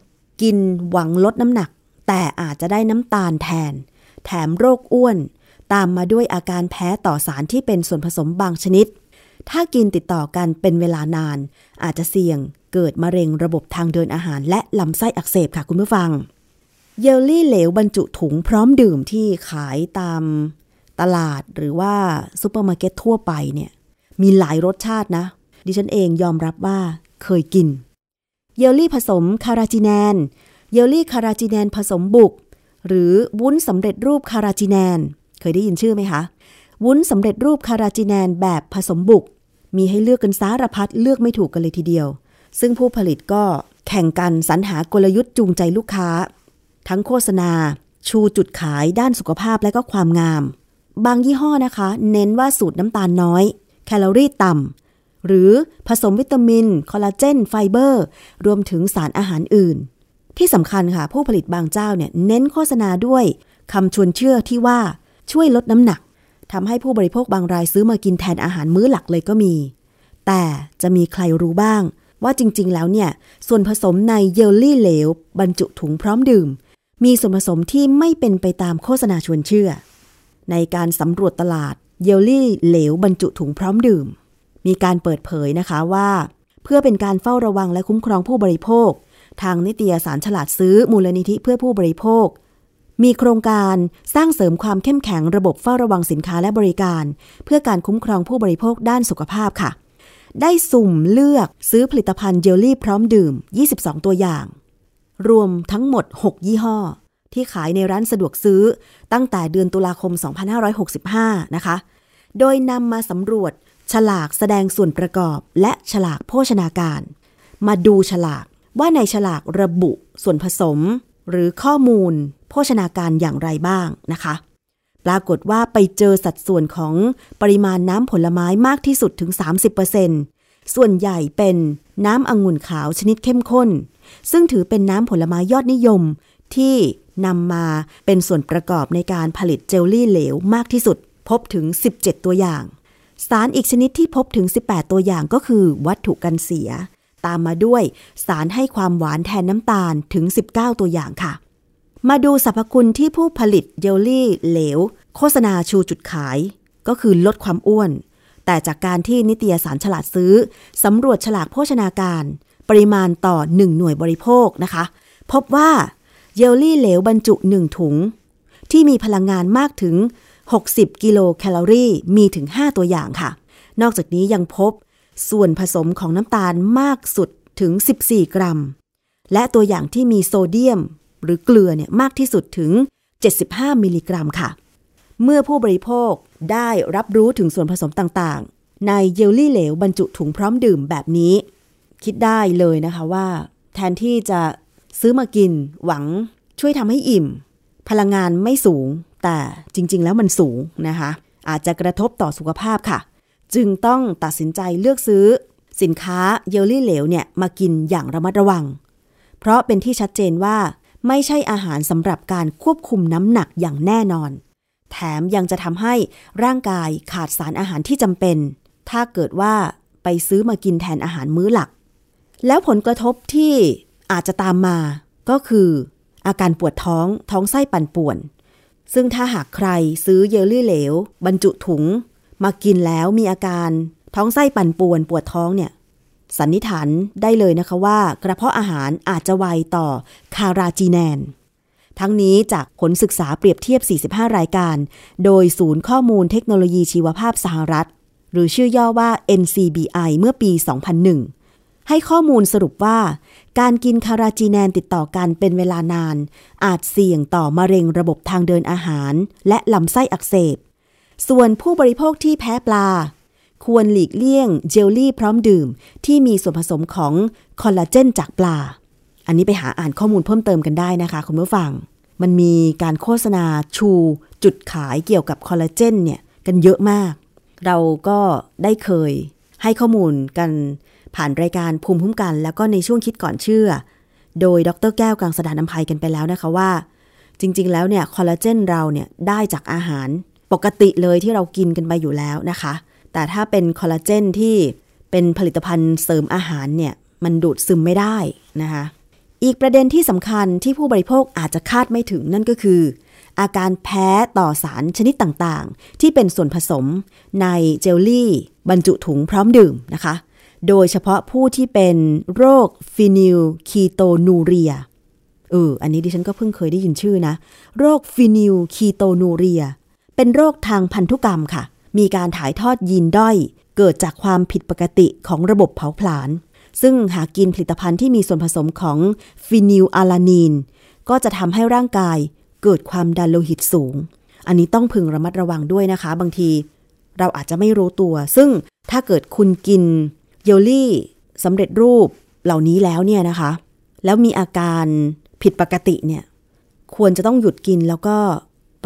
กินหวังลดน้ำหนัก แต่อาจจะได้น้ำตาลแทน แถมโรคอ้วน ตามมาด้วยอาการแพ้ต่อสารที่เป็นส่วนผสมบางชนิด ถ้ากินติดต่อกันเป็นเวลานาน อาจจะเสี่ยงเกิดมะเร็งระบบทางเดินอาหาร และลำไส้อักเสบค่ะคุณผู้ฟัง เยลลี่เหลวบรรจุถุงพร้อมดื่มที่ขายตามตลาดหรือว่าซูเปอร์มาร์เก็ตทั่วไปเนี่ย มีหลายรสชาตินะ ดิฉันเองยอมรับว่าเคยกิน เยลลี่ผสมคาราจีแนน เยลลี่คาราจิแนนผสมบุก หรือวุ้นสำเร็จรูปคาราจิแนน เคยได้ยินชื่อไหมคะ วุ้นสำเร็จรูปคาราจิแนนแบบผสมบุก มีให้เลือกกันสารพัดเลือกไม่ถูกกันเลยทีเดียว ซึ่งผู้ผลิตก็แข่งกันสรรหากลยุทธ์จูงใจลูกค้า ทั้งโฆษณา ชูจุดขายด้านสุขภาพและก็ความงาม บางยี่ห้อนะคะ เน้นว่าสูตรน้ำตาลน้อย แคลอรี่ต่ำหรือผสมวิตามิน คอลลาเจน ไฟเบอร์ รวมถึงสารอาหารอื่น ที่สำคัญค่ะ ผู้ผลิตบางเจ้าเนี่ยเน้นโฆษณาด้วยคำชวนเชื่อที่ว่าช่วยลดน้ำหนัก ทำให้ผู้บริโภคบางรายซื้อมากินแทนอาหารมื้อหลักเลยก็มี แต่จะมีใครรู้บ้าง ว่าจริง ๆ แล้วเนี่ย ส่วนผสมในเยลลี่เหลว บรรจุถุงพร้อมดื่ม มีส่วนผสมที่ไม่เป็นไปตามโฆษณาชวนเชื่อ ในการสำรวจตลาดเยลลี่เหลวบรรจุถุงพร้อมดื่ม มีการเปิดเผยนะคะว่า เพื่อเป็นการเฝ้าระวังและคุ้มครองผู้บริโภค ทางนิตยสารฉลาดซื้อมูลนิธิเพื่อผู้บริโภค มีโครงการสร้างเสริมความเข้มแข็งระบบเฝ้าระวังสินค้าและบริการ เพื่อการคุ้มครองผู้บริโภคด้านสุขภาพค่ะ ได้สุ่มเลือกซื้อผลิตภัณฑ์เจลลี่พร้อมดื่ม 22 ตัวอย่าง รวมทั้งหมด 6 ยี่ห้อ ที่ขายในร้านสะดวกซื้อตั้งแต่เดือนตุลาคม 2565 นะคะ โดยนำมาสำรวจ ฉลากแสดงส่วนประกอบ และฉลากโภชนาการ มาดูฉลากว่าในฉลากระบุส่วนผสม หรือข้อมูล โภชนาการอย่างไรบ้างนะคะ ปรากฏว่าไปเจอสัดส่วนของปริมาณน้ำผลไม้มากที่สุดถึง 30%ส่วนใหญ่เป็นน้ำองุ่นขาวชนิดเข้มข้น ซึ่งถือเป็นน้ำผลไม้ยอดนิยมที่นำมาเป็นส่วนประกอบในการผลิตเจลลี่เหลวมากที่สุด พบถึง 17 ตัวอย่าง สารอีกชนิดที่พบถึง 18 ตัวอย่างก็คือวัตถุกันเสีย ตามมาด้วย สารให้ความหวานแทนน้ำตาลถึง 19 ตัวอย่างค่ะ มาดูสรรพคุณที่ผู้ผลิตเจลลี่เหลว โฆษณาชูจุดขาย ก็คือลดความอ้วน แต่จากการที่นิตยสารฉลาดซื้อสำรวจฉลากโภชนาการ ปริมาณต่อ 1 หน่วยบริโภคนะคะ พบว่าเยลลี่เหลวบรรจุ 1 ถุง ที่มีพลังงานมากถึง 60 กิโลแคลอรี่ มีถึง 5 ตัวอย่างค่ะ นอกจากนี้ยังพบ ส่วนผสมของน้ำตาลมากสุดถึง 14 กรัม และตัวอย่างที่มีโซเดียม หรือเกลือเนี่ยมากที่สุดถึง 75 มิลลิกรัมค่ะ เมื่อผู้บริโภคได้รับรู้ถึงส่วนผสมต่างๆ ในเยลลี่เหลวบรรจุถุงพร้อมดื่มแบบนี้ คิดได้เลยนะคะว่า แทนที่จะซื้อมากินหวังช่วยทำให้อิ่ม พลังงานไม่สูง แต่จริง ๆ แล้วมันสูงนะคะ อาจจะกระทบต่อสุขภาพค่ะ จึงต้องตัดสินใจเลือกซื้อ สินค้าเยลลี่เหลวเนี่ยมากินอย่างระมัดระวัง เพราะเป็นที่ชัดเจนว่าไม่ใช่อาหารสำหรับการควบคุมน้ำหนักอย่างแน่นอน แถมยังจะทำให้ร่างกายขาดสารอาหารที่จำเป็น ถ้าเกิดว่าไปซื้อมากินแทนอาหารมื้อหลัก แล้วผลกระทบที่อาจจะตามมา ก็คือ อาการปวดท้องท้องไส้ปั่นป่วน ซึ่งถ้าหากใครซื้อเยลลี่เหลว บรรจุถุง มากินแล้วมีอาการท้องไส้ปั่นป่วนปวดท้องเนี่ยสันนิษฐานได้เลยนะคะว่ากระเพาะอาหารอาจจะไวต่อคาราจีแนน ทั้งนี้จากผลศึกษาเปรียบเทียบ 45 รายการ โดยศูนย์ข้อมูลเทคโนโลยีชีวภาพสหรัฐ หรือชื่อย่อว่า NCBI เมื่อปี 2001 ให้ข้อมูลสรุปว่า การกินคาราจีแนนติดต่อกันเป็นเวลานาน อาจเสี่ยงต่อมะเร็งระบบทางเดินอาหาร และลำไส้อักเสบ ส่วนผู้บริโภคที่แพ้ปลา ควรหลีกเลี่ยงเจลลี่พร้อมดื่ม ที่มีส่วนผสมของคอลลาเจนจากปลา อันนี้ไปหาอ่านข้อมูลเพิ่มเติมกันได้นะคะ คุณผู้ฟัง มันมีการโฆษณาชูจุดขายเกี่ยวกับคอลลาเจนเนี่ยกันเยอะมาก เราก็ได้เคยให้ข้อมูลกันผ่านรายการภูมิคุ้มกัน แล้วก็ในช่วงคิดก่อนเชื่อ โดยดรแก้วกังสดานนภัยกันไปแล้วนะคะว่า จริง ๆ แล้วเนี่ยคอลลาเจนเราเนี่ยได้จากอาหาร ปกติเลยที่เรากินกันไปอยู่แล้วนะคะ แต่ถ้าเป็นคอลลาเจนที่เป็นผลิตภัณฑ์เสริมอาหารเนี่ยมันดูดซึมไม่ได้นะคะ อีกประเด็นที่สำคัญที่ผู้บริโภคอาจจะคาดไม่ถึงนั่นก็คือ อาการแพ้ต่อสารชนิดต่างๆ ที่เป็นส่วนผสมในเจลลี่ บรรจุถุงพร้อมดื่มนะคะ โดยเฉพาะผู้ที่เป็นโรค phenylketonuria เอออันนี้ดิฉันก็เพิ่งเคยได้ยินชื่อนะ โรค phenylketonuria เป็นโรคทางพันธุกรรมค่ะ มีการถ่ายทอดยีนด้อย เกิดจากความผิดปกติของระบบเผาผลาญ ซึ่งหากกินผลิตภัณฑ์ที่มีส่วนผสมของฟินิลอาลานีน ก็จะทำให้ร่างกายเกิดความดันโลหิตสูง อันนี้ต้องพึงระมัดระวังด้วยนะคะ บางที เราอาจจะไม่รู้ตัว ซึ่งถ้าเกิดคุณกินเยลลี่สำเร็จรูปเหล่านี้แล้วเนี่ยนะคะ แล้วมีอาการผิดปกติเนี่ย ควรจะต้องหยุดกินแล้วก็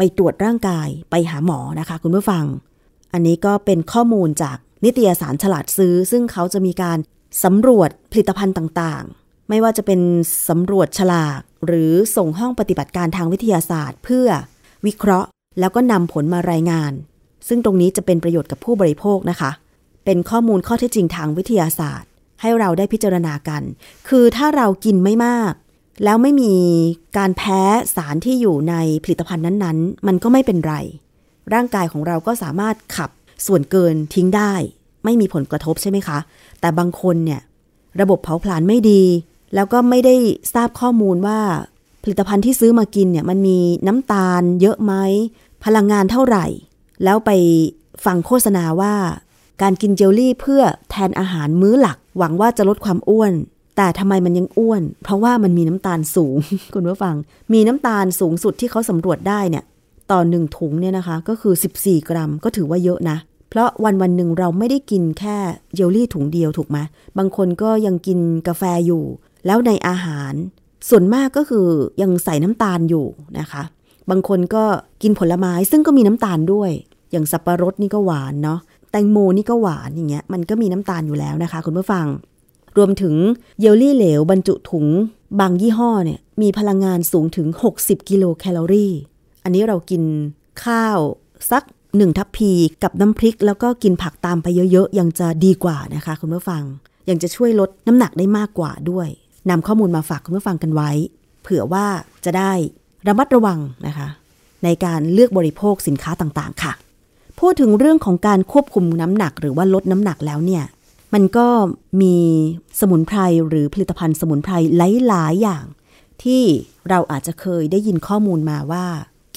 ไปตรวจร่างกายไปหาหมอนะคะ คุณผู้ฟัง อันนี้ก็เป็นข้อมูลจากนิตยสารฉลาดซื้อ ซึ่งเขาจะมีการสำรวจผลิตภัณฑ์ต่างๆ ไม่ว่าจะเป็นสำรวจฉลาก หรือส่งห้องปฏิบัติการทางวิทยาศาสตร์ เพื่อวิเคราะห์ แล้วก็นำผลมารายงาน ซึ่งตรงนี้จะเป็นประโยชน์กับผู้บริโภคนะคะ เป็นข้อมูลข้อเท็จจริงทางวิทยาศาสตร์ ให้เราได้พิจารณากัน คือถ้าเรากินไม่มาก แล้วไม่มีการแพ้สารที่อยู่ในผลิตภัณฑ์นั้นๆ มันก็ไม่เป็นไร ร่างกายของเราก็สามารถขับส่วนเกินทิ้งได้ ไม่มีผลกระทบใช่ไหมคะ แต่บางคนเนี่ยระบบเผาผลาญไม่ดี แล้วก็ไม่ได้ทราบข้อมูลว่าผลิตภัณฑ์ที่ซื้อมากินเนี่ยมันมีน้ำตาล เยอะไหมพลังงานเท่าไหร่ แล้วไปฟังโฆษณาว่า การกินเจลลี่เพื่อแทนอาหารมื้อหลัก หวังว่าจะลดความอ้วน แต่ทำไมมันยังอ้วน เพราะว่ามันมีน้ำตาลสูง คุณผู้ฟัง มีน้ำตาลสูงสุดที่เขาสำรวจได้เนี่ยต่อหนึ่งถุงเนี่ยนะคะ ก็คือ 14 กรัมก็ถือว่าเยอะนะ เพราะวันวันหนึ่งเราไม่ได้กินแค่เจลลี่ถุงเดียวถูกไหมบางคนก็ยังกินกาแฟอยู่ แล้วในอาหาร ส่วนมากก็คือยังใส่น้ำตาลอยู่นะคะ บางคนก็กินผลไม้ซึ่งก็มีน้ำตาลด้วย อย่างสับปะรดนี่ก็หวานเนาะแตงโมนี่ก็หวานอย่างเงี้ยมันก็มีน้ำตาลอยู่แล้วนะคะ คุณผู้ฟัง รวมถึงเยลลี่เหลวบรรจุถุง บางยี่ห้อเนี่ยมีพลังงานสูงถึง 60 กิโลแคลอรี่ อันนี้เรากินข้าวสักหนึ่งทัพพีกับน้ำพริก แล้วก็กินผักตามไปเยอะๆ ยังจะดีกว่านะคะคุณผู้ฟัง ยังจะช่วยลดน้ำหนักได้มากกว่าด้วยนำข้อมูลมาฝากคุณผู้ฟังกันไว้ เผื่อว่าจะได้ระมัดระวังนะคะ ในการเลือกบริโภคสินค้าต่างๆ ค่ะ พูดถึงเรื่องของการควบคุมน้ำหนักหรือว่าลดน้ำหนักแล้วเนี่ย มันก็มีสมุนไพรหรือผลิตภัณฑ์สมุนไพรหลาย ๆ อย่าง ที่เราอาจจะเคยได้ยินข้อมูลมาว่า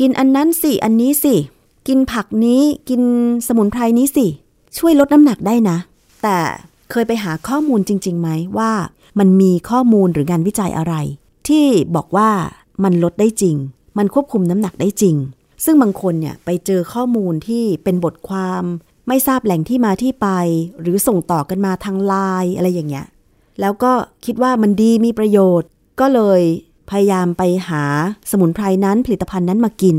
กินอันนั้นสิ อันนี้สิ กินผักนี้กินสมุนไพรนี้สิ ช่วยลดน้ำหนักได้นะ แต่เคยไปหาข้อมูลจริงๆไหมว่า มันมีข้อมูลหรืองานวิจัยอะไร ที่บอกว่ามันลดได้จริง มันควบคุมน้ำหนักได้จริง ซึ่งบางคนเนี่ยไปเจอข้อมูลที่เป็นบทความ ไม่ทราบแหล่งที่มาที่ไป หรือส่งต่อกันมาทางไลน์อะไรอย่างเงี้ย แล้วก็คิดว่ามันดีมีประโยชน์ ก็เลยพยายามไปหาสมุนไพรนั้นผลิตภัณฑ์นั้นมากิน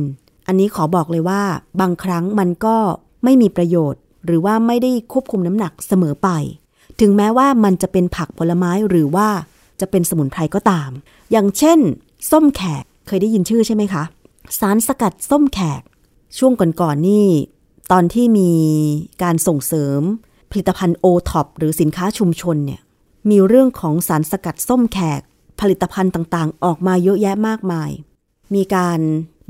อันนี้ขอบอกเลยว่า บางครั้งมันก็ไม่มีประโยชน์ หรือว่าไม่ได้ควบคุมน้ำหนักเสมอไป ถึงแม้ว่ามันจะเป็นผักผลไม้หรือว่าจะเป็นสมุนไพรก็ตาม อย่างเช่น ส้มแขกเคยได้ยินชื่อใช่ไหมคะ สารสกัดส้มแขก ช่วงก่อนๆนนี่ ตอนที่มีการส่งเสริม ผลิตภัณฑ์โอท็อปหรือสินค้าชุมชนเนี่ยมีเรื่องของสารสกัดส้มแขก ผลิตภัณฑ์ต่างๆ ออกมาเยอะแยะมากมาย มีการ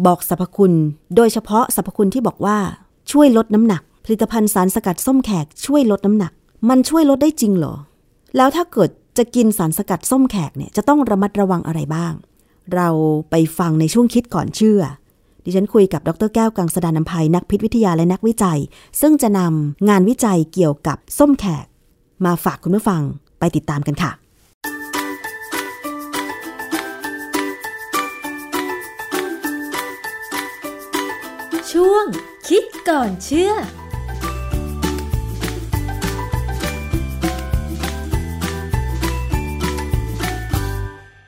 บอกสรรพคุณ โดยเฉพาะสรรพคุณที่บอกว่าช่วยลดน้ำหนัก ผลิตภัณฑ์สารสกัดส้มแขกช่วยลดน้ำหนัก มันช่วยลดได้จริงเหรอ แล้วถ้าเกิดจะกินสารสกัดส้มแขกเนี่ยจะต้องระมัดระวังอะไรบ้าง เราไปฟังในช่วงคิดก่อนเชื่อ ดิฉันคุยกับดรแก้วกังสดานนภัยนักพิษวิทยาและนักวิจัย ซึ่งจะนำงานวิจัยเกี่ยวกับส้มแขก มาฝากคุณผู้ฟังไปติดตามกันค่ะ ช่วงคิดก่อนเชื่อ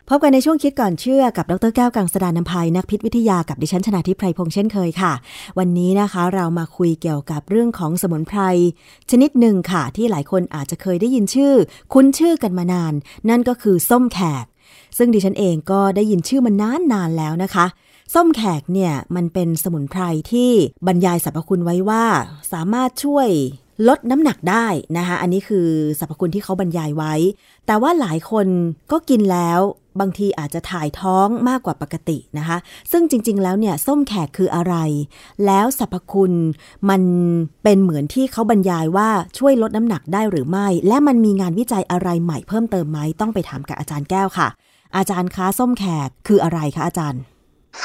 พบกันในช่วงคิดก่อนเชื่อกับดรแก้วกังสดานนภัยนักพิษวิทยากับดิฉันชนาทิพไพรพงษ์เช่นเคยค่ะ วันนี้นะคะเรามาคุยเกี่ยวกับเรื่องของสมุนไพรชนิดหนึ่งค่ะ ที่หลายคนอาจจะเคยได้ยินชื่อ คุ้นชื่อกันมานาน นั่นก็คือส้มแขก ซึ่งดิฉันเองก็ได้ยินชื่อมันนานนานแล้วนะคะส้มแขกเนี่ยมันเป็นสมุนไพรที่บรรยายสรรพคุณไว้ว่า สามารถช่วยลดน้ำหนักได้นะคะ อันนี้คือสรรพคุณที่เขาบรรยายไว้ แต่ว่าหลายคนก็กินแล้ว บางทีอาจจะถ่ายท้องมากกว่าปกตินะคะ ซึ่งจริง ๆ แล้วเนี่ยส้มแขกคืออะไร แล้วสรรพคุณมันเป็นเหมือนที่เขาบรรยายว่าช่วยลดน้ำหนักได้หรือไม่ และมันมีงานวิจัยอะไรใหม่เพิ่มเติมไหมต้องไปถามกับอาจารย์แก้วค่ะ อาจารย์คะส้มแขกคืออะไรคะอาจารย์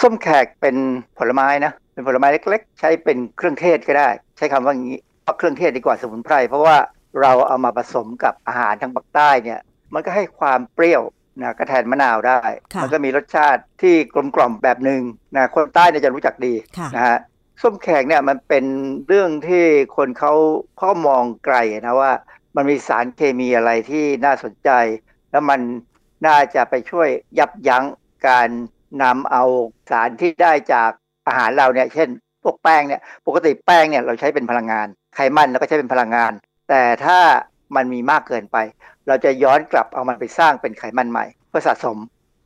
ส้มแขกเป็นผลไม้นะเป็นผลไม้เล็ก ๆ ใช้เป็นเครื่องเทศก็ได้ ใช้คำว่างี้เอาเครื่องเทศดีกว่าสมุนไพรเพราะว่าเราเอามาผสมกับอาหารทางภาคใต้เนี่ยมันก็ให้ความเปรี้ยว นะก็แทนมะนาวได้ค่ะมัก็มีรสชาติที่กลมกล่อมแบบหนึ่งนะคนใต้เนี่ยจะรู้จักดีค่ะนะฮะส้มแขกเนี่ยมันเป็นเรื่องที่คนเขาเขามองไกลนะว่า มันมีสารเคมีอะไรที่น่าสนใจ แล้วมันน่าจะไปช่วยยับยั้งการนำเอาสารที่ได้จากอาหารเราเนี่ย เช่นพวกแป้งเนี่ยปกติแป้งเนี่ยเราใช้เป็นพลังงาน ไขมันเราก็ใช้เป็นพลังงาน แต่ถ้ามันมีมากเกินไปเราจะย้อนกลับเอามันไปสร้างเป็นไขมันใหม่เพื่อสะสม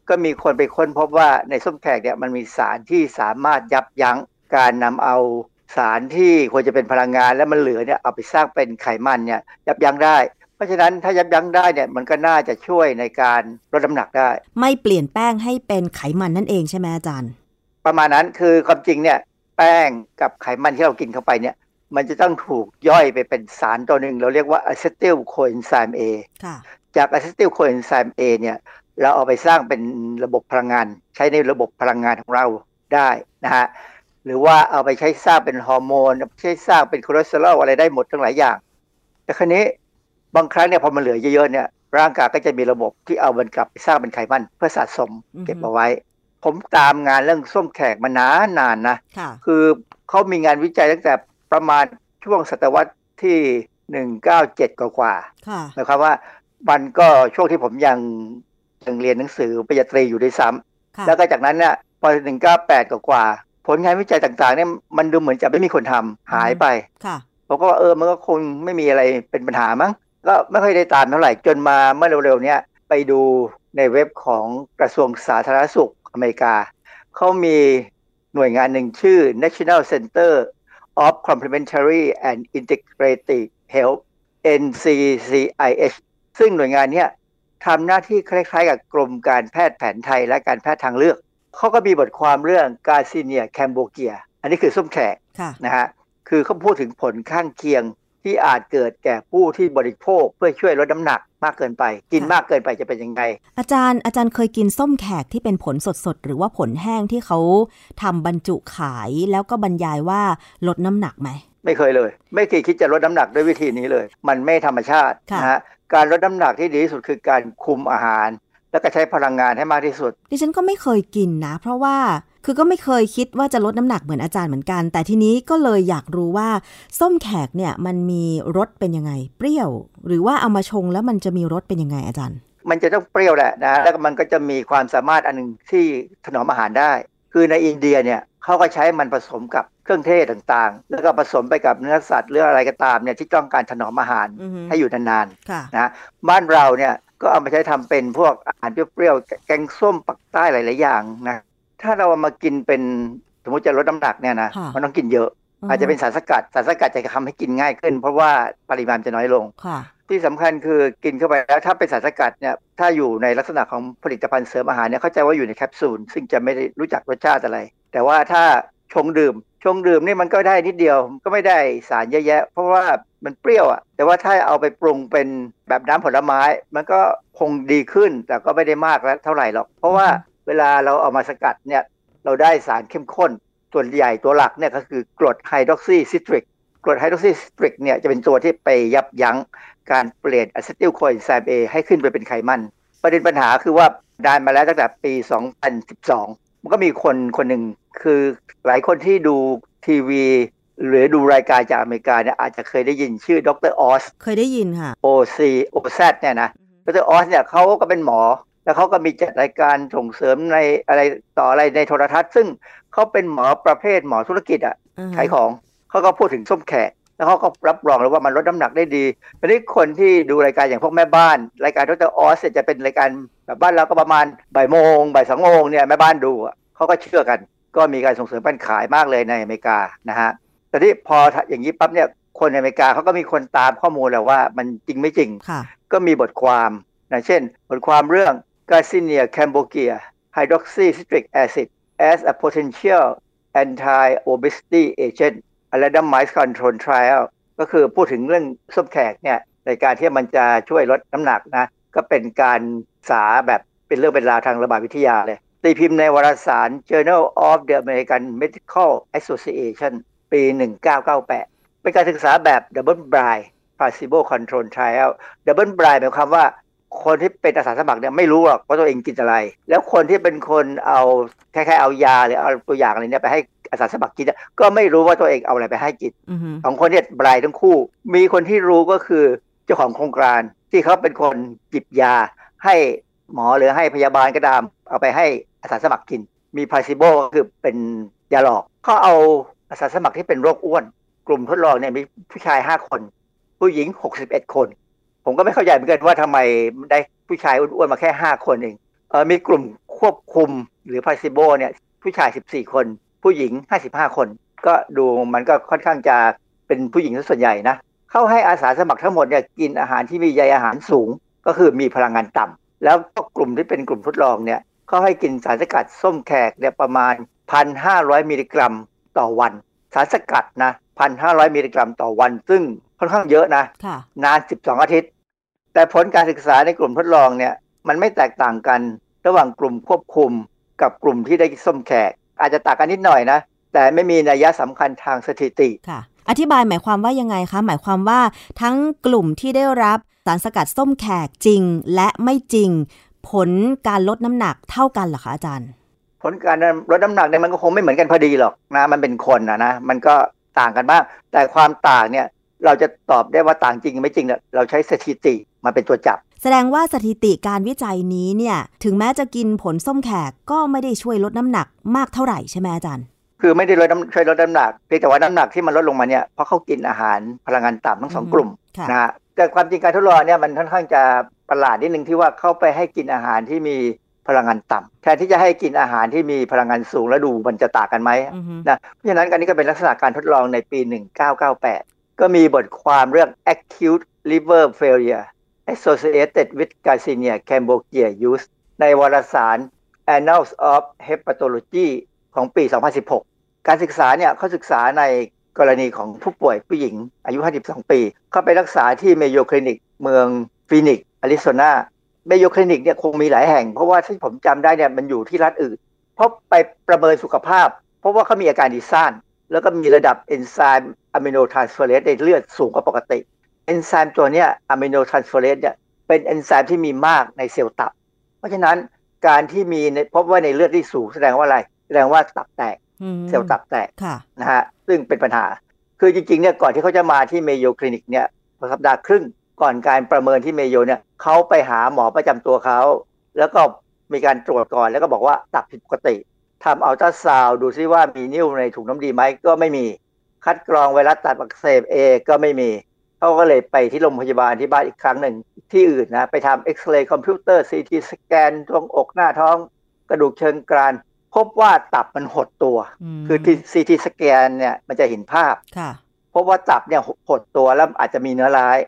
ก็มีคนไปค้นพบว่าในส้มแขกเนี่ยมันมีสารที่สามารถยับยั้งการนำเอาสารที่ควรจะเป็นพลังงานแล้วมันเหลือเนี่ยเอาไปสร้างเป็นไขมันเนี่ยยับยั้งได้ เพราะฉะนั้นถ้ายับยั้งได้เนี่ยมันก็น่าจะช่วยในการลดน้ำหนักได้ ไม่เปลี่ยนแป้งให้เป็นไขมันนั่นเองใช่ไหมอาจารย์ ประมาณนั้นคือความจริงเนี่ยแป้งกับไขมันที่เรากินเข้าไปเนี่ย มันจะต้องถูกย่อยไปเป็นสารตัวหนึ่ง เราเรียกว่าอะเซติลโคเอนไซม์ A ค่ะจากอะเซติลโคเอนไซม์ A เนี่ยเราเอาไปสร้างเป็นระบบพลังงาน ใช้ในระบบพลังงานของเราได้นะฮะหรือว่าเอาไปใช้สร้างเป็นฮอร์โมนใช้สร้างเป็นคอเลสเตอรอลอะไรได้หมดทั้งหลายอย่าง แต่ครั้นี้บางครั้งเนี่ยพอมันเหลือเยอะๆเนี่ยร่างกายก็จะมีระบบที่เอามันกลับไปสร้างเป็นไขมัน เพื่อสะสมอือฮึเก็บเอาไว้ ผมตามงานเรื่องส้มแขกมานานนานๆนะค่ะคือเขามีงานวิจัยตั้งแต่ ประมาณช่วงศตวรรษที่197กว่ากว่าค่ะๆหมายความว่ามันก็ช่วงที่ผมยังยังเรียนหนังสือปริญญาตรีอยู่ด้วยซ้ค่ะำแล้วก็จากนั้นเนี่ยพอ198กว่ากว่าๆผลงานวิจัยต่างๆเนี่ยมันดูเหมือนจะไม่มีคนทำหายไปค่ะผมก็ว่าเออมันก็คงไม่มีอะไรเป็นปัญหามั้งก็ไม่ค่อยได้ตามเท่าไหร่จนมาเมื่อเร็วๆเนี้ยไปดูในเว็บของกระทรวงสาธารณสุขอเมริกาเขามีหน่วยงานหนึ่งชื่อ National Center of Complementary and Integrative Health NCCIH ซึ่งหน่วยงานเนี้ยทำหน้าที่คล้ายๆ กับกรมการแพทย์แผนไทยและการแพทย์ทางเลือก เขาก็มีบทความเรื่องกาซิเนียแคมโบเกีย อันนี้คือส้มแขกค่ะนะฮะ คือเขาพูดถึงผลข้างเคียง ที่อาจเกิดแก่ผู้ที่บริโภคเพื่อช่วยลดน้ำหนักมากเกินไป กินค่ะมากเกินไปจะเป็นยังไง อาจารย์อาจารย์เคยกินส้มแขกที่เป็นผลสดๆ หรือว่าผลแห้งที่เขาทำบรรจุขายแล้วก็บรรยายว่าลดน้ำหนักไหม ไม่เคยเลย ไม่เคยคิดจะลดน้ำหนักด้วยวิธีนี้เลย มันไม่ธรรมชาติค่ะนะฮะการลดน้ำหนักที่ดีที่สุดคือการคุมอาหาร แล้วก็ใช้พลังงานให้มากที่สุด ดิฉันก็ไม่เคยกินนะ เพราะว่า คือก็ไม่เคยคิดว่าจะลดน้ำหนักเหมือนอาจารย์เหมือนกัน แต่ทีนี้ก็เลยอยากรู้ว่าส้มแขกเนี่ยมันมีรสเป็นยังไง เปรี้ยว หรือว่าเอามาชงแล้วมันจะมีรสเป็นยังไงอาจารย์ มันจะต้องเปรี้ยวแหละนะแล้วก็มันก็จะมีความสามารถอันหนึงที่ถนอมอาหารได้ คือในอินเดียเนี่ยเขาก็ใช้มันผสมกับเครื่องเทศต่างๆ แล้วก็ผสมไปกับเนื้อสัตว์หรืออะไรก็ตามเนี่ยที่ต้องการถนอมอาหารอือฮึให้อยู่นานค่ะๆนะบ้านเราเนี่ยก็เอามาใช้ทำเป็นพวกอาหารเปรี้ยวๆแกงส้มปักใต้หลายๆอย่างนะ ถ้าเราเอามากินเป็นสมมติจะลดน้ำหนักเนี่ยนะค่ะมันต้องกินเยอะ อาจจะเป็นสารสกัดสารสกัดจะทำให้กินง่ายขึ้น เพราะว่าปริมาณจะน้อยลงค่ะที่สำคัญคือกินเข้าไปแล้วถ้าเป็นสารสกัดเนี่ยถ้าอยู่ในลักษณะของผลิตภัณฑ์เสริมอาหารเนี่ยเข้าใจว่าอยู่ในแคปซูลซึ่งจะไม่ได้รู้จักรสชาติอะไร แต่ว่าถ้าชงดื่ม ชงดื่มนี่มันก็ได้นิดเดียวก็ไม่ได้สารเยอะแยะ เพราะว่ามันเปรี้ยวอะแต่ว่าถ้าเอาไปปรุงเป็นแบบน้ำผลไม้ มันก็คงดีขึ้นแต่ก็ไม่ได้มากแล้วเท่าไหร่หรอก เพราะว่า เวลาเราเอามาสกัดเนี่ยเราได้สารเข้มข้น ส่วนใหญ่ตัวหลักเนี่ยก็คือกรด hydroxycitric กรด hydroxycitric เนี่ยจะเป็นตัวที่ไปยับยั้งการเปลี่ยนอะซิติลโคเอนไซม์ A ให้ขึ้นไปเป็นไขมัน ประเด็นปัญหาคือว่าดานมาแล้วตั้งแต่ปี 2012 มันก็มีคนคนหนึ่งคือหลายคนที่ดูทีวีหรือดูรายการจากอเมริกาเนี่ยอาจจะเคยได้ยินชื่อดรออส เคยได้ยินค่ะโอซีโอแซเนี่ยนะดรออสเนี่ยเขาก็เป็นหมอ แล้วเขาก็มีจัดรายการส่งเสริมในอะไรต่ออะไรในโทรทัศน์ ซึ่งเขาเป็นหมอประเภทหมอธุรกิจอะอือฮะขายของเขาก็พูดถึงส้มแขกแล้วเขาก็รับรองเลยว่ามันลดน้ำหนักได้ดีทีนี้คนที่ดูรายการอย่างพวกแม่บ้าน รายการดรออสเนี่ยจะเป็นรายการแบบบ้านเราก็ประมาณบ่ายโมงบ่ายสองโมงเนี่ยแม่บ้านดูอะเขาก็เชื่อกัน ก็มีการส่งเสริมการขายมากเลยในอเมริกานะฮะแต่ที่พออย่างนี้ปั๊บเนี่ยคนในอเมริกาเขาก็มีคนตามข้อมูลแล้วว่ามันจริงไม่จริงค่ะก็มีบทความนะเช่น บทความเรื่อง Garcinia cambogia hydroxycitric acid as a potential anti-obesity agent a randomized control trial ก็คือพูดถึงเรื่องส้มแขกเนี่ยในการที่มันจะช่วยลดน้ำหนักนะก็เป็นการศึกษาแบบเป็นเรื่องเป็นราวทางระบาดวิทยาเลย ตีพิมพ์ในวารสาร Journal of the American Medical Association ปี 1998 เป็นการศึกษาแบบ double blind placebo control trial double blind หมายความว่า คนที่เป็นอาสาสมัครเนี่ยไม่รู้หรอกว่าตัวเองกินอะไร แล้วคนที่เป็นคนเอาแค่ๆเอายาหรือเอาตัวอย่างอะไรเนี่ยไปให้อาสาสมัครกินเนี่ยก็ไม่รู้ว่าตัวเองเอาอะไรไปให้กินอือฮึสองคนเนี่ยบรายทั้งคู่ มีคนที่รู้ก็คือเจ้าของโครงการที่เขาเป็นคนจิบยาให้หมอหรือให้พยาบาลก็ตาม เอาไปให้อาสาสมัครกิน มีพาซิโบก็คือเป็นยาหลอกเขาเอาอาสาสมัครที่เป็นโรคอ้วน กลุ่มทดลองเนี่ยมีผู้ชาย 5 คน ผู้หญิง 61 คน ผมก็ไม่เข้าใจเหมือนกันว่าทำไมได้ผู้ชายอ้วนๆมาแค่5คนเองเออมีกลุ่มควบคุมหรือพาซิโบเนี่ยผู้ชาย14คน ผู้หญิง55คน ก็ดูมันก็ค่อนข้างจะเป็นผู้หญิงส่วนใหญ่นะเข้าให้อาสาสมัครทั้งหมดเนี่ยกินอาหารที่มีใยอาหารสูง ก็คือมีพลังงานต่ำแล้วก็กลุ่มที่เป็นกลุ่มทดลองเนี่ยเขาให้กินสารสกัดส้มแขกเนี่ยประมาณ 1,500 มิลลิกรัมต่อวัน สารสกัดนะ 1,500 มิลลิกรัมต่อวัน ซึ่งค่อนข้างเยอะนะค่ะนาน 12 อาทิตย์ แต่ผลการศึกษาในกลุ่มทดลองเนี่ย มันไม่แตกต่างกันระหว่างกลุ่มควบคุมกับกลุ่มที่ได้ส้มแขก อาจจะต่างกันนิดหน่อยนะ แต่ไม่มีนัยสำคัญทางสถิติค่ะ อธิบายหมายความว่ายังไงคะ หมายความว่าทั้งกลุ่มที่ได้รับสารสกัดส้มแขกจริงและไม่จริง ผลการลดน้ำหนักเท่ากันเหรอคะอาจารย์ ผลการลดน้ำหนักเนี่ยมันก็คงไม่เหมือนกันพอดีหรอกนะ มันเป็นคนนะนะ มันก็ต่างกันบ้าง แต่ความต่างเนี่ย เราจะตอบได้ว่าต่างจริงไม่จริงเนี่ยเราใช้สถิติมาเป็นตัวจับ แสดงว่าสถิติการวิจัยนี้เนี่ยถึงแม้จะกินผลส้มแขกก็ไม่ได้ช่วยลดน้ำหนักมากเท่าไหร่ใช่ไหมอาจารย์คือไม่ได้ลดน้ำช่วยลดน้ำหนักเพียงแต่ว่าน้ำหนักที่มันลดลงมาเนี่ยเพราะเขากินอาหารพลังงานต่ำทั้งสองอืมกลุ่มค่ะนะฮะแต่ความจริงการทดลองเนี่ยมันค่อนข้างจะประหลาดนิดนึงที่ว่าเข้าไปให้กินอาหารที่มีพลังงานต่ำแทนที่จะให้กินอาหารที่มีพลังงานสูงแล้วดูมันจะต่างกันไหมอือฮึนะเพราะฉะนั้นอันนี้ก็เป็นลักษณะการทดลองในปี 1998 ก็มีบทความเรื่อง acute liver failure associated with Garcinia cambogia use ในวารสาร Annals of Hepatology ของปี 2016 การศึกษาเนี่ยเขาศึกษาในกรณีของผู้ป่วยผู้หญิงอายุ 52 ปี เข้าไปรักษาที่เมโยคลินิกเมืองฟีนิกอาริโซนา เมโยคลินิกเนี่ยคงมีหลายแห่ง เพราะว่าที่ผมจำได้เนี่ยมันอยู่ที่รัฐอื่น เพราะไปประเมินสุขภาพ เพราะว่าเขามีอาการดีซ่าน แล้วก็มีระดับเอนไซม์ aminotransferase ในเลือดสูงกว่าปกติเอนไซม์ตัวเนี้ย aminotransferase เนี่ยเป็นเอนไซม์ที่มีมากในเซลล์ตับ เพราะฉะนั้นการที่มีในพบว่าในเลือดที่สูงแสดงว่าอะไร แสดงว่าตับแตกอืมเซลล์ตับแตกค่ะนะฮะซึ่งเป็นปัญหา คือจริงๆเนี่ยก่อนที่เขาจะมาที่ Mayo Clinic เนี่ยสัปดาห์ครึ่งก่อนการประเมินที่ Mayo เนี่ยเขาไปหาหมอประจำตัวเขา แล้วก็มีการตรวจก่อนแล้วก็บอกว่าตับผิดปกติ ทำอัลตราซาวด์ดูซิว่ามีนิ่วในถุงน้ำดีไหมก็ไม่มี คัดกรองไวรัสตับอักเสบเอก็ไม่มีเขาก็เลยไปที่โรงพยาบาลที่บ้านอีกครั้งหนึ่งที่อื่นนะไปทำเอ็กซเรย์คอมพิวเตอร์ CT scan ตรงอกหน้าท้อง กระดูกเชิงกราน พบว่าตับมันหดตัว คือที่ CT scan เนี่ยมันจะเห็นภาพค่ะพบว่าตับเนี่ยหดตัวแล้วอาจจะมีเนื้อร้าย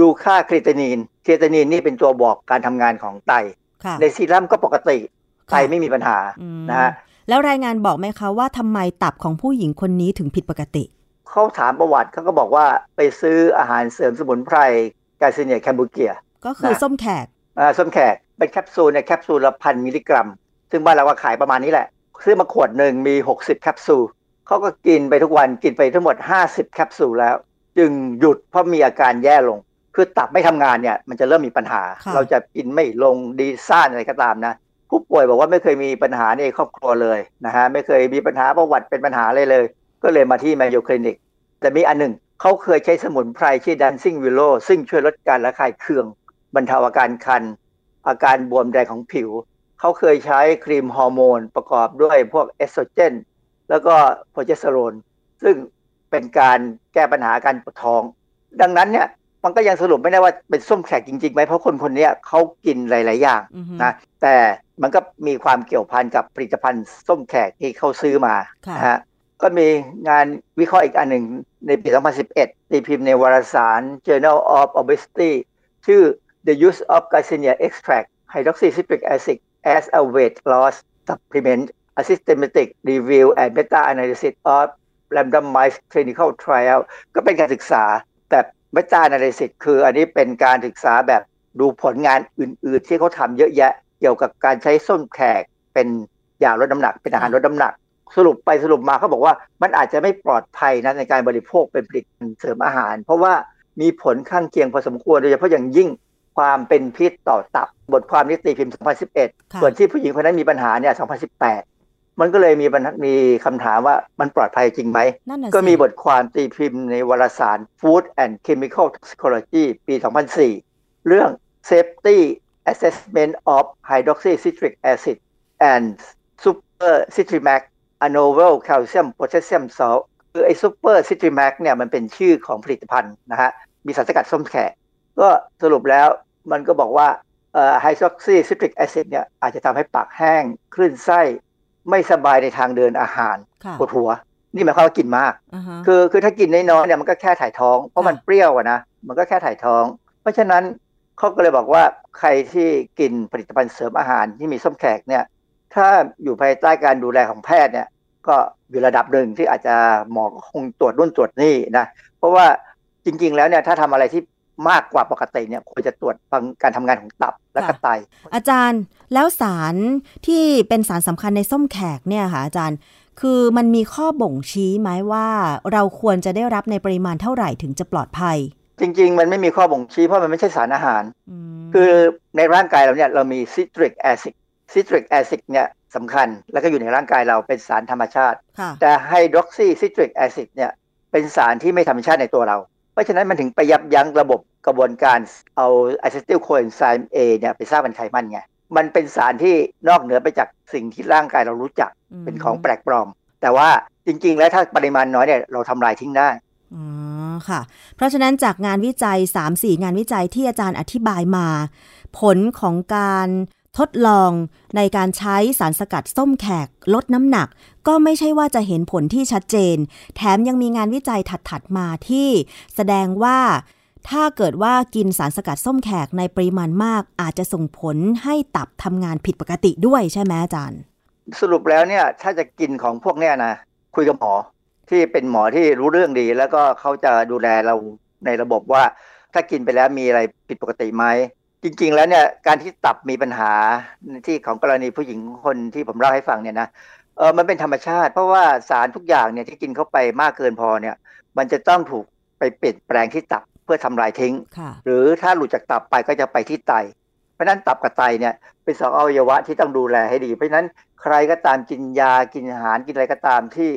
ดูค่า creatinine creatinine นี่เป็นตัวบอกการทำงานของไตค่ะในซีรัมก็ปกติไตค่ะไม่มีปัญหาอืมนะฮะ แล้วรายงานบอกไหมคะว่าทำไมตับของผู้หญิงคนนี้ถึงผิดปกติ เขาถามประวัติเขาก็บอกว่าไปซื้ออาหารเสริมสมุนไพร Garcinia cambogia ก็คือนะส้มแขกอ่าส้มแขกเป็นแคปซูลในยแคปซูลละพันมิลลิกรัม ซึ่งบ้านเราก็ขายประมาณนี้แหละ ซื้อมาขวดหนึ่งมี 60 แคปซูลเขาก็กินไปทุกวันกินไปทั้งหมด 50 แคปซูลแล้ว จึงหยุดเพราะมีอาการแย่ลง คือตับไม่ทำงานเนี่ยมันจะเริ่มมีปัญหาค่ะเราจะกินไม่ลงดีซ่านอะไรก็ตามนะ ผู้ป่วยบอกว่าไม่เคยมีปัญหาในครอบครัวเลยนะฮะไม่เคยมีปัญหาประวัติเป็นปัญหาเลยเลย ก็เลยมาที่ Mayo Clinic แต่มีอันหนึ่งเขาเคยใช้สมุนไพรชื่อ Dancing Willow ซึ่งช่วยลดการระคายเคือง บรรเทาอาการคัน อาการบวมแดงของผิว เขาเคยใช้ครีมฮอร์โมนประกอบด้วยพวกเอสโตรเจนแล้วก็โปรเจสเตอโรนซึ่งเป็นการแก้ปัญหาการปวดท้อง ดังนั้นเนี่ย มันก็ยังสรุปไม่ได้ว่าเป็นส้มแขกจริงๆไหมเพราะคนคนเนี้ยเขากินหลาย ๆ อย่างอือฮึนะแต่มันก็มีความเกี่ยวพันกับผลิตภัณฑ์ส้มแขกที่เขาซื้อมาค่ะนะฮะก็มีงานวิเคราะห์อีกอันหนึ่งในปี 2011 ตีพิมพ์ในวารสาร Journal of Obesity ชื่อ The Use of Garcinia Extract Hydroxycitric Acid as a Weight Loss Supplement a Systematic Review and Meta-Analysis of Randomized Clinical Trial ก็เป็นการศึกษาแบบ Meta-Analysis คืออันนี้เป็นการศึกษาแบบดูผลงานอื่น ๆ ที่เขาทำเยอะแยะ เกี่ยวกับการใช้ส้มแขกเป็นยาลดน้ำหนัก เป็นอาหารลดน้ำหนัก สรุปไปสรุปมาเขาบอกว่ามันอาจจะไม่ปลอดภัยนะในการบริโภคเป็นผลิตภัณฑ์เสริมอาหาร เพราะว่ามีผลข้างเคียงพอสมควรโดยเฉพาะอย่างยิ่งความเป็นพิษต่อตับบทความนิตีพิมพ์ค่ะ2011 ส่วนที่ผู้หญิงคนนั้นมีปัญหาเนี่ย 2018 มันก็เลยมีปัญหามีคำถามว่ามันปลอดภัยจริงไหมนั่นน่ะก็สิมีบทความตีพิมพ์ในวารสาร Food and Chemical Toxicology ปี 2004 เรื่อง Safety Assessment of Hydroxycitric Acid and Super Citrimax a novel calcium potassium salt คือไอ้ Super Citrimax เนี่ยมันเป็นชื่อของผลิตภัณฑ์นะฮะ มีสารสกัดส้มแขกก็สรุปแล้วมันก็บอกว่าเอ่อ hydroxycitric acid เนี่ยอาจจะทำให้ปากแห้ง คลื่นไส้ ไม่สบายในทางเดินอาหารค่ะปวดหัว นี่หมายความว่ากินมากอ่าฮะคือคือถ้ากินน้อยๆเนี่ยมันก็แค่ถ่ายท้อง เพราะมันค่ะเปรี้ยวอะนะมันก็แค่ถ่ายท้อง เพราะฉะนั้นเขาก็เลยบอกว่าใครที่กินผลิตภัณฑ์เสริมอาหารที่มีส้มแขกเนี่ย ถ้าอยู่ภายใต้การดูแลของแพทย์เนี่ย ก็อยู่ระดับหนึ่งที่อาจจะหมอก็คงตรวจนู่นตรวจนี่นะเพราะว่าจริง ๆ แล้วเนี่ยถ้าทำอะไรที่ มากกว่าปกติเนี่ยควรจะตรวจฟังการทำงานของตับและก็ไต อาจารย์แล้วสารที่เป็นสารสำคัญในส้มแขกเนี่ยค่ะอาจารย์ คือมันมีข้อบ่งชี้ไหมว่า เราควรจะได้รับในปริมาณเท่าไหร่ถึงจะปลอดภัย จริง ๆ มันไม่มีข้อบ่งชี้เพราะมันไม่ใช่สารอาหารมคือในร่างกายเราเนี่ยเรามีซิตริกแอซิดซิตริกแอซิดเนี่ยสำคัญ แล้วก็อยู่ในร่างกายเราเป็นสารธรรมชาติค่ะแต่ hydroxycitric acid เนี่ยเป็นสารที่ไม่ธรรมชาติในตัวเรา เพราะฉะนั้นมันถึงไปยับยั้งระบบกระบวนการเอาอะซิติลโคเอนไซม์ A เนี่ยไปสร้างเป็นไขมันไง มันเป็นสารที่นอกเหนือไปจากสิ่งที่ร่างกายเรารู้จักเป็นของแปลกปลอม แต่ว่าจริง ๆ แล้วถ้าปริมาณน้อยเนี่ยเราทำลายทิ้งได้อ๋อค่ะ เพราะฉะนั้นจากงานวิจัย 3-4 งานวิจัยที่อาจารย์อธิบายมา ผลของการทดลองในการใช้สารสกัดส้มแขกลดน้ำหนัก ก็ไม่ใช่ว่าจะเห็นผลที่ชัดเจน แถมยังมีงานวิจัยถัด ๆ มาที่แสดงว่าถ้าเกิดว่ากินสารสกัดส้มแขกในปริมาณมาก อาจจะส่งผลให้ตับทำงานผิดปกติด้วยใช่ไหมอาจารย์ สรุปแล้วเนี่ยถ้าจะกินของพวกเนี้ยนะคุยกับหมอที่เป็นหมอที่รู้เรื่องดี แล้วก็เขาจะดูแลเราในระบบว่า ถ้ากินไปแล้วมีอะไรผิดปกติไหมจริง ๆ แล้วเนี่ยการที่ตับมีปัญหาที่ของกรณีผู้หญิงคนที่ผมเล่าให้ฟังเนี่ยนะ เออมันเป็นธรรมชาติ เพราะว่าสารทุกอย่างเนี่ยที่กินเข้าไปมากเกินพอเนี่ย มันจะต้องถูกไปเปลี่ยนแปลงที่ตับเพื่อทำลายทิ้งค่ะหรือถ้าหลุดจากตับไปก็จะไปที่ไต เพราะฉะนั้นตับกับไตเนี่ยเป็นสองอวัยวะที่ต้องดูแลให้ดี เพราะฉะนั้นใครก็ตามกินยากินอาหารกินอะไรก็ตามที่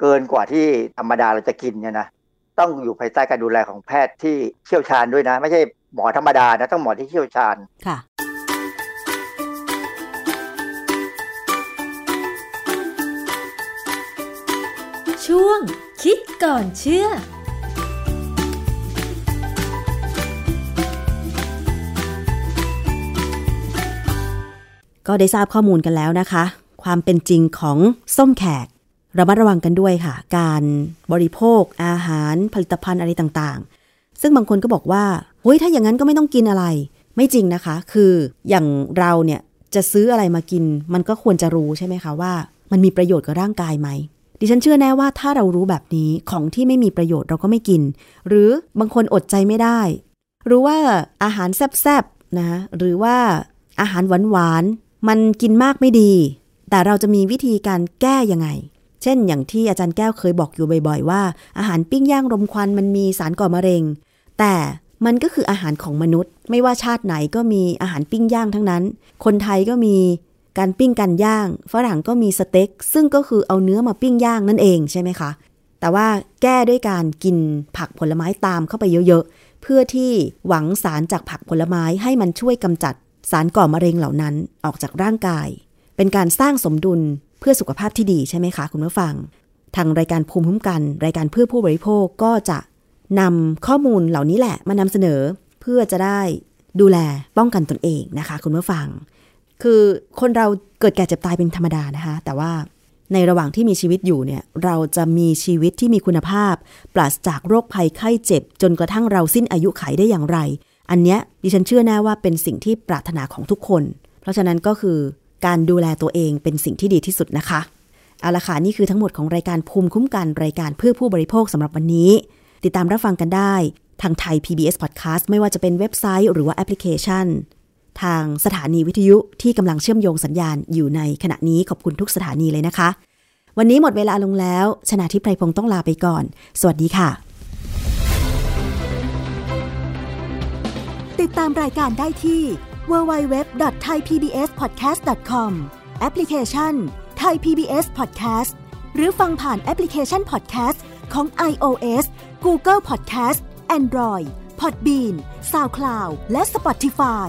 เกินกว่าที่ธรรมดาเราจะกินเนี่ยนะต้องอยู่ภายใต้การดูแลของแพทย์ที่เชี่ยวชาญด้วยนะ ไม่ใช่หมอธรรมดานะต้องหมอที่เชี่ยวชาญ ช่วง คิดก่อนเชื่อก็ได้ทราบข้อมูลกันแล้วนะคะ ความเป็นจริงของส้มแขกระมัดระวังกันด้วยค่ะ การบริโภคอาหารผลิตภัณฑ์อะไรต่างๆ ซึ่งบางคนก็บอกว่าเฮ้ยถ้าอย่างนั้นก็ไม่ต้องกินอะไร ไม่จริงนะคะ คืออย่างเราเนี่ยจะซื้ออะไรมากิน มันก็ควรจะรู้ใช่ไหมคะว่า มันมีประโยชน์กับร่างกายไหม ดิฉันเชื่อแน่ว่าถ้าเรารู้แบบนี้ของที่ไม่มีประโยชน์เราก็ไม่กิน หรือบางคนอดใจไม่ได้ รู้ว่าอาหารแซ่บๆนะหรือว่าอาหารหวานๆมันกินมากไม่ดี แต่เราจะมีวิธีการแก้ยังไง เช่น อย่างที่อาจารย์แก้วเคยบอกอยู่บ่อย ๆ ว่า อาหารปิ้งย่างรมควันมันมีสารก่อมะเร็ง แต่มันก็คืออาหารของมนุษย์ ไม่ว่าชาติไหนก็มีอาหารปิ้งย่างทั้งนั้น คนไทยก็มี การปิ้งกันย่าง ฝรั่งก็มีสเต็ก ซึ่งก็คือเอาเนื้อมาปิ้งย่างนั่นเองใช่ไหมคะ แต่ว่าแก้ด้วยการกินผักผลไม้ตามเข้าไปเยอะๆ เพื่อที่หวังสารจากผักผลไม้ให้มันช่วยกำจัดสารก่อมะเร็งเหล่านั้นออกจากร่างกาย เป็นการสร้างสมดุลเพื่อสุขภาพที่ดีใช่ไหมคะคุณผู้ฟัง ทางรายการภูมิคุ้มกัน รายการเพื่อผู้บริโภคก็จะนำข้อมูลเหล่านี้แหละมานำเสนอ เพื่อจะได้ดูแลป้องกันตนเองนะคะ คุณผู้ฟัง คือคนเราเกิดแก่เจ็บตายเป็นธรรมดานะคะ แต่ว่าในระหว่างที่มีชีวิตอยู่เนี่ยเราจะมีชีวิตที่มีคุณภาพ ปราศจากโรคภัยไข้เจ็บ จนกระทั่งเราสิ้นอายุขัยได้อย่างไร อันเนี้ยดิฉันเชื่อแน่ว่าเป็นสิ่งที่ปรารถนาของทุกคน เพราะฉะนั้นก็คือการดูแลตัวเองเป็นสิ่งที่ดีที่สุดนะคะเอาละค่ะนี่คือทั้งหมดของรายการภูมิคุ้มกันรายการเพื่อผู้บริโภคสำหรับวันนี้ ติดตามรับฟังกันได้ ทางไทย PBS Podcast ไม่ว่าจะเป็นเว็บไซต์หรือว่าแอปพลิเคชัน ทางสถานีวิทยุที่กำลังเชื่อมโยงสัญญาณอยู่ในขณะนี้ขอบคุณทุกสถานีเลยนะคะ วันนี้หมดเวลาลงแล้ว ชนะทิพไพรพงศ์ต้องลาไปก่อน สวัสดีค่ะ ติดตามรายการได้ที่ www.thaipbspodcast.com แอปพลิเคชัน Thai PBS Podcast หรือฟังผ่านแอปพลิเคชัน Podcast ของ iOS Google Podcast Android Podbean SoundCloud และ Spotify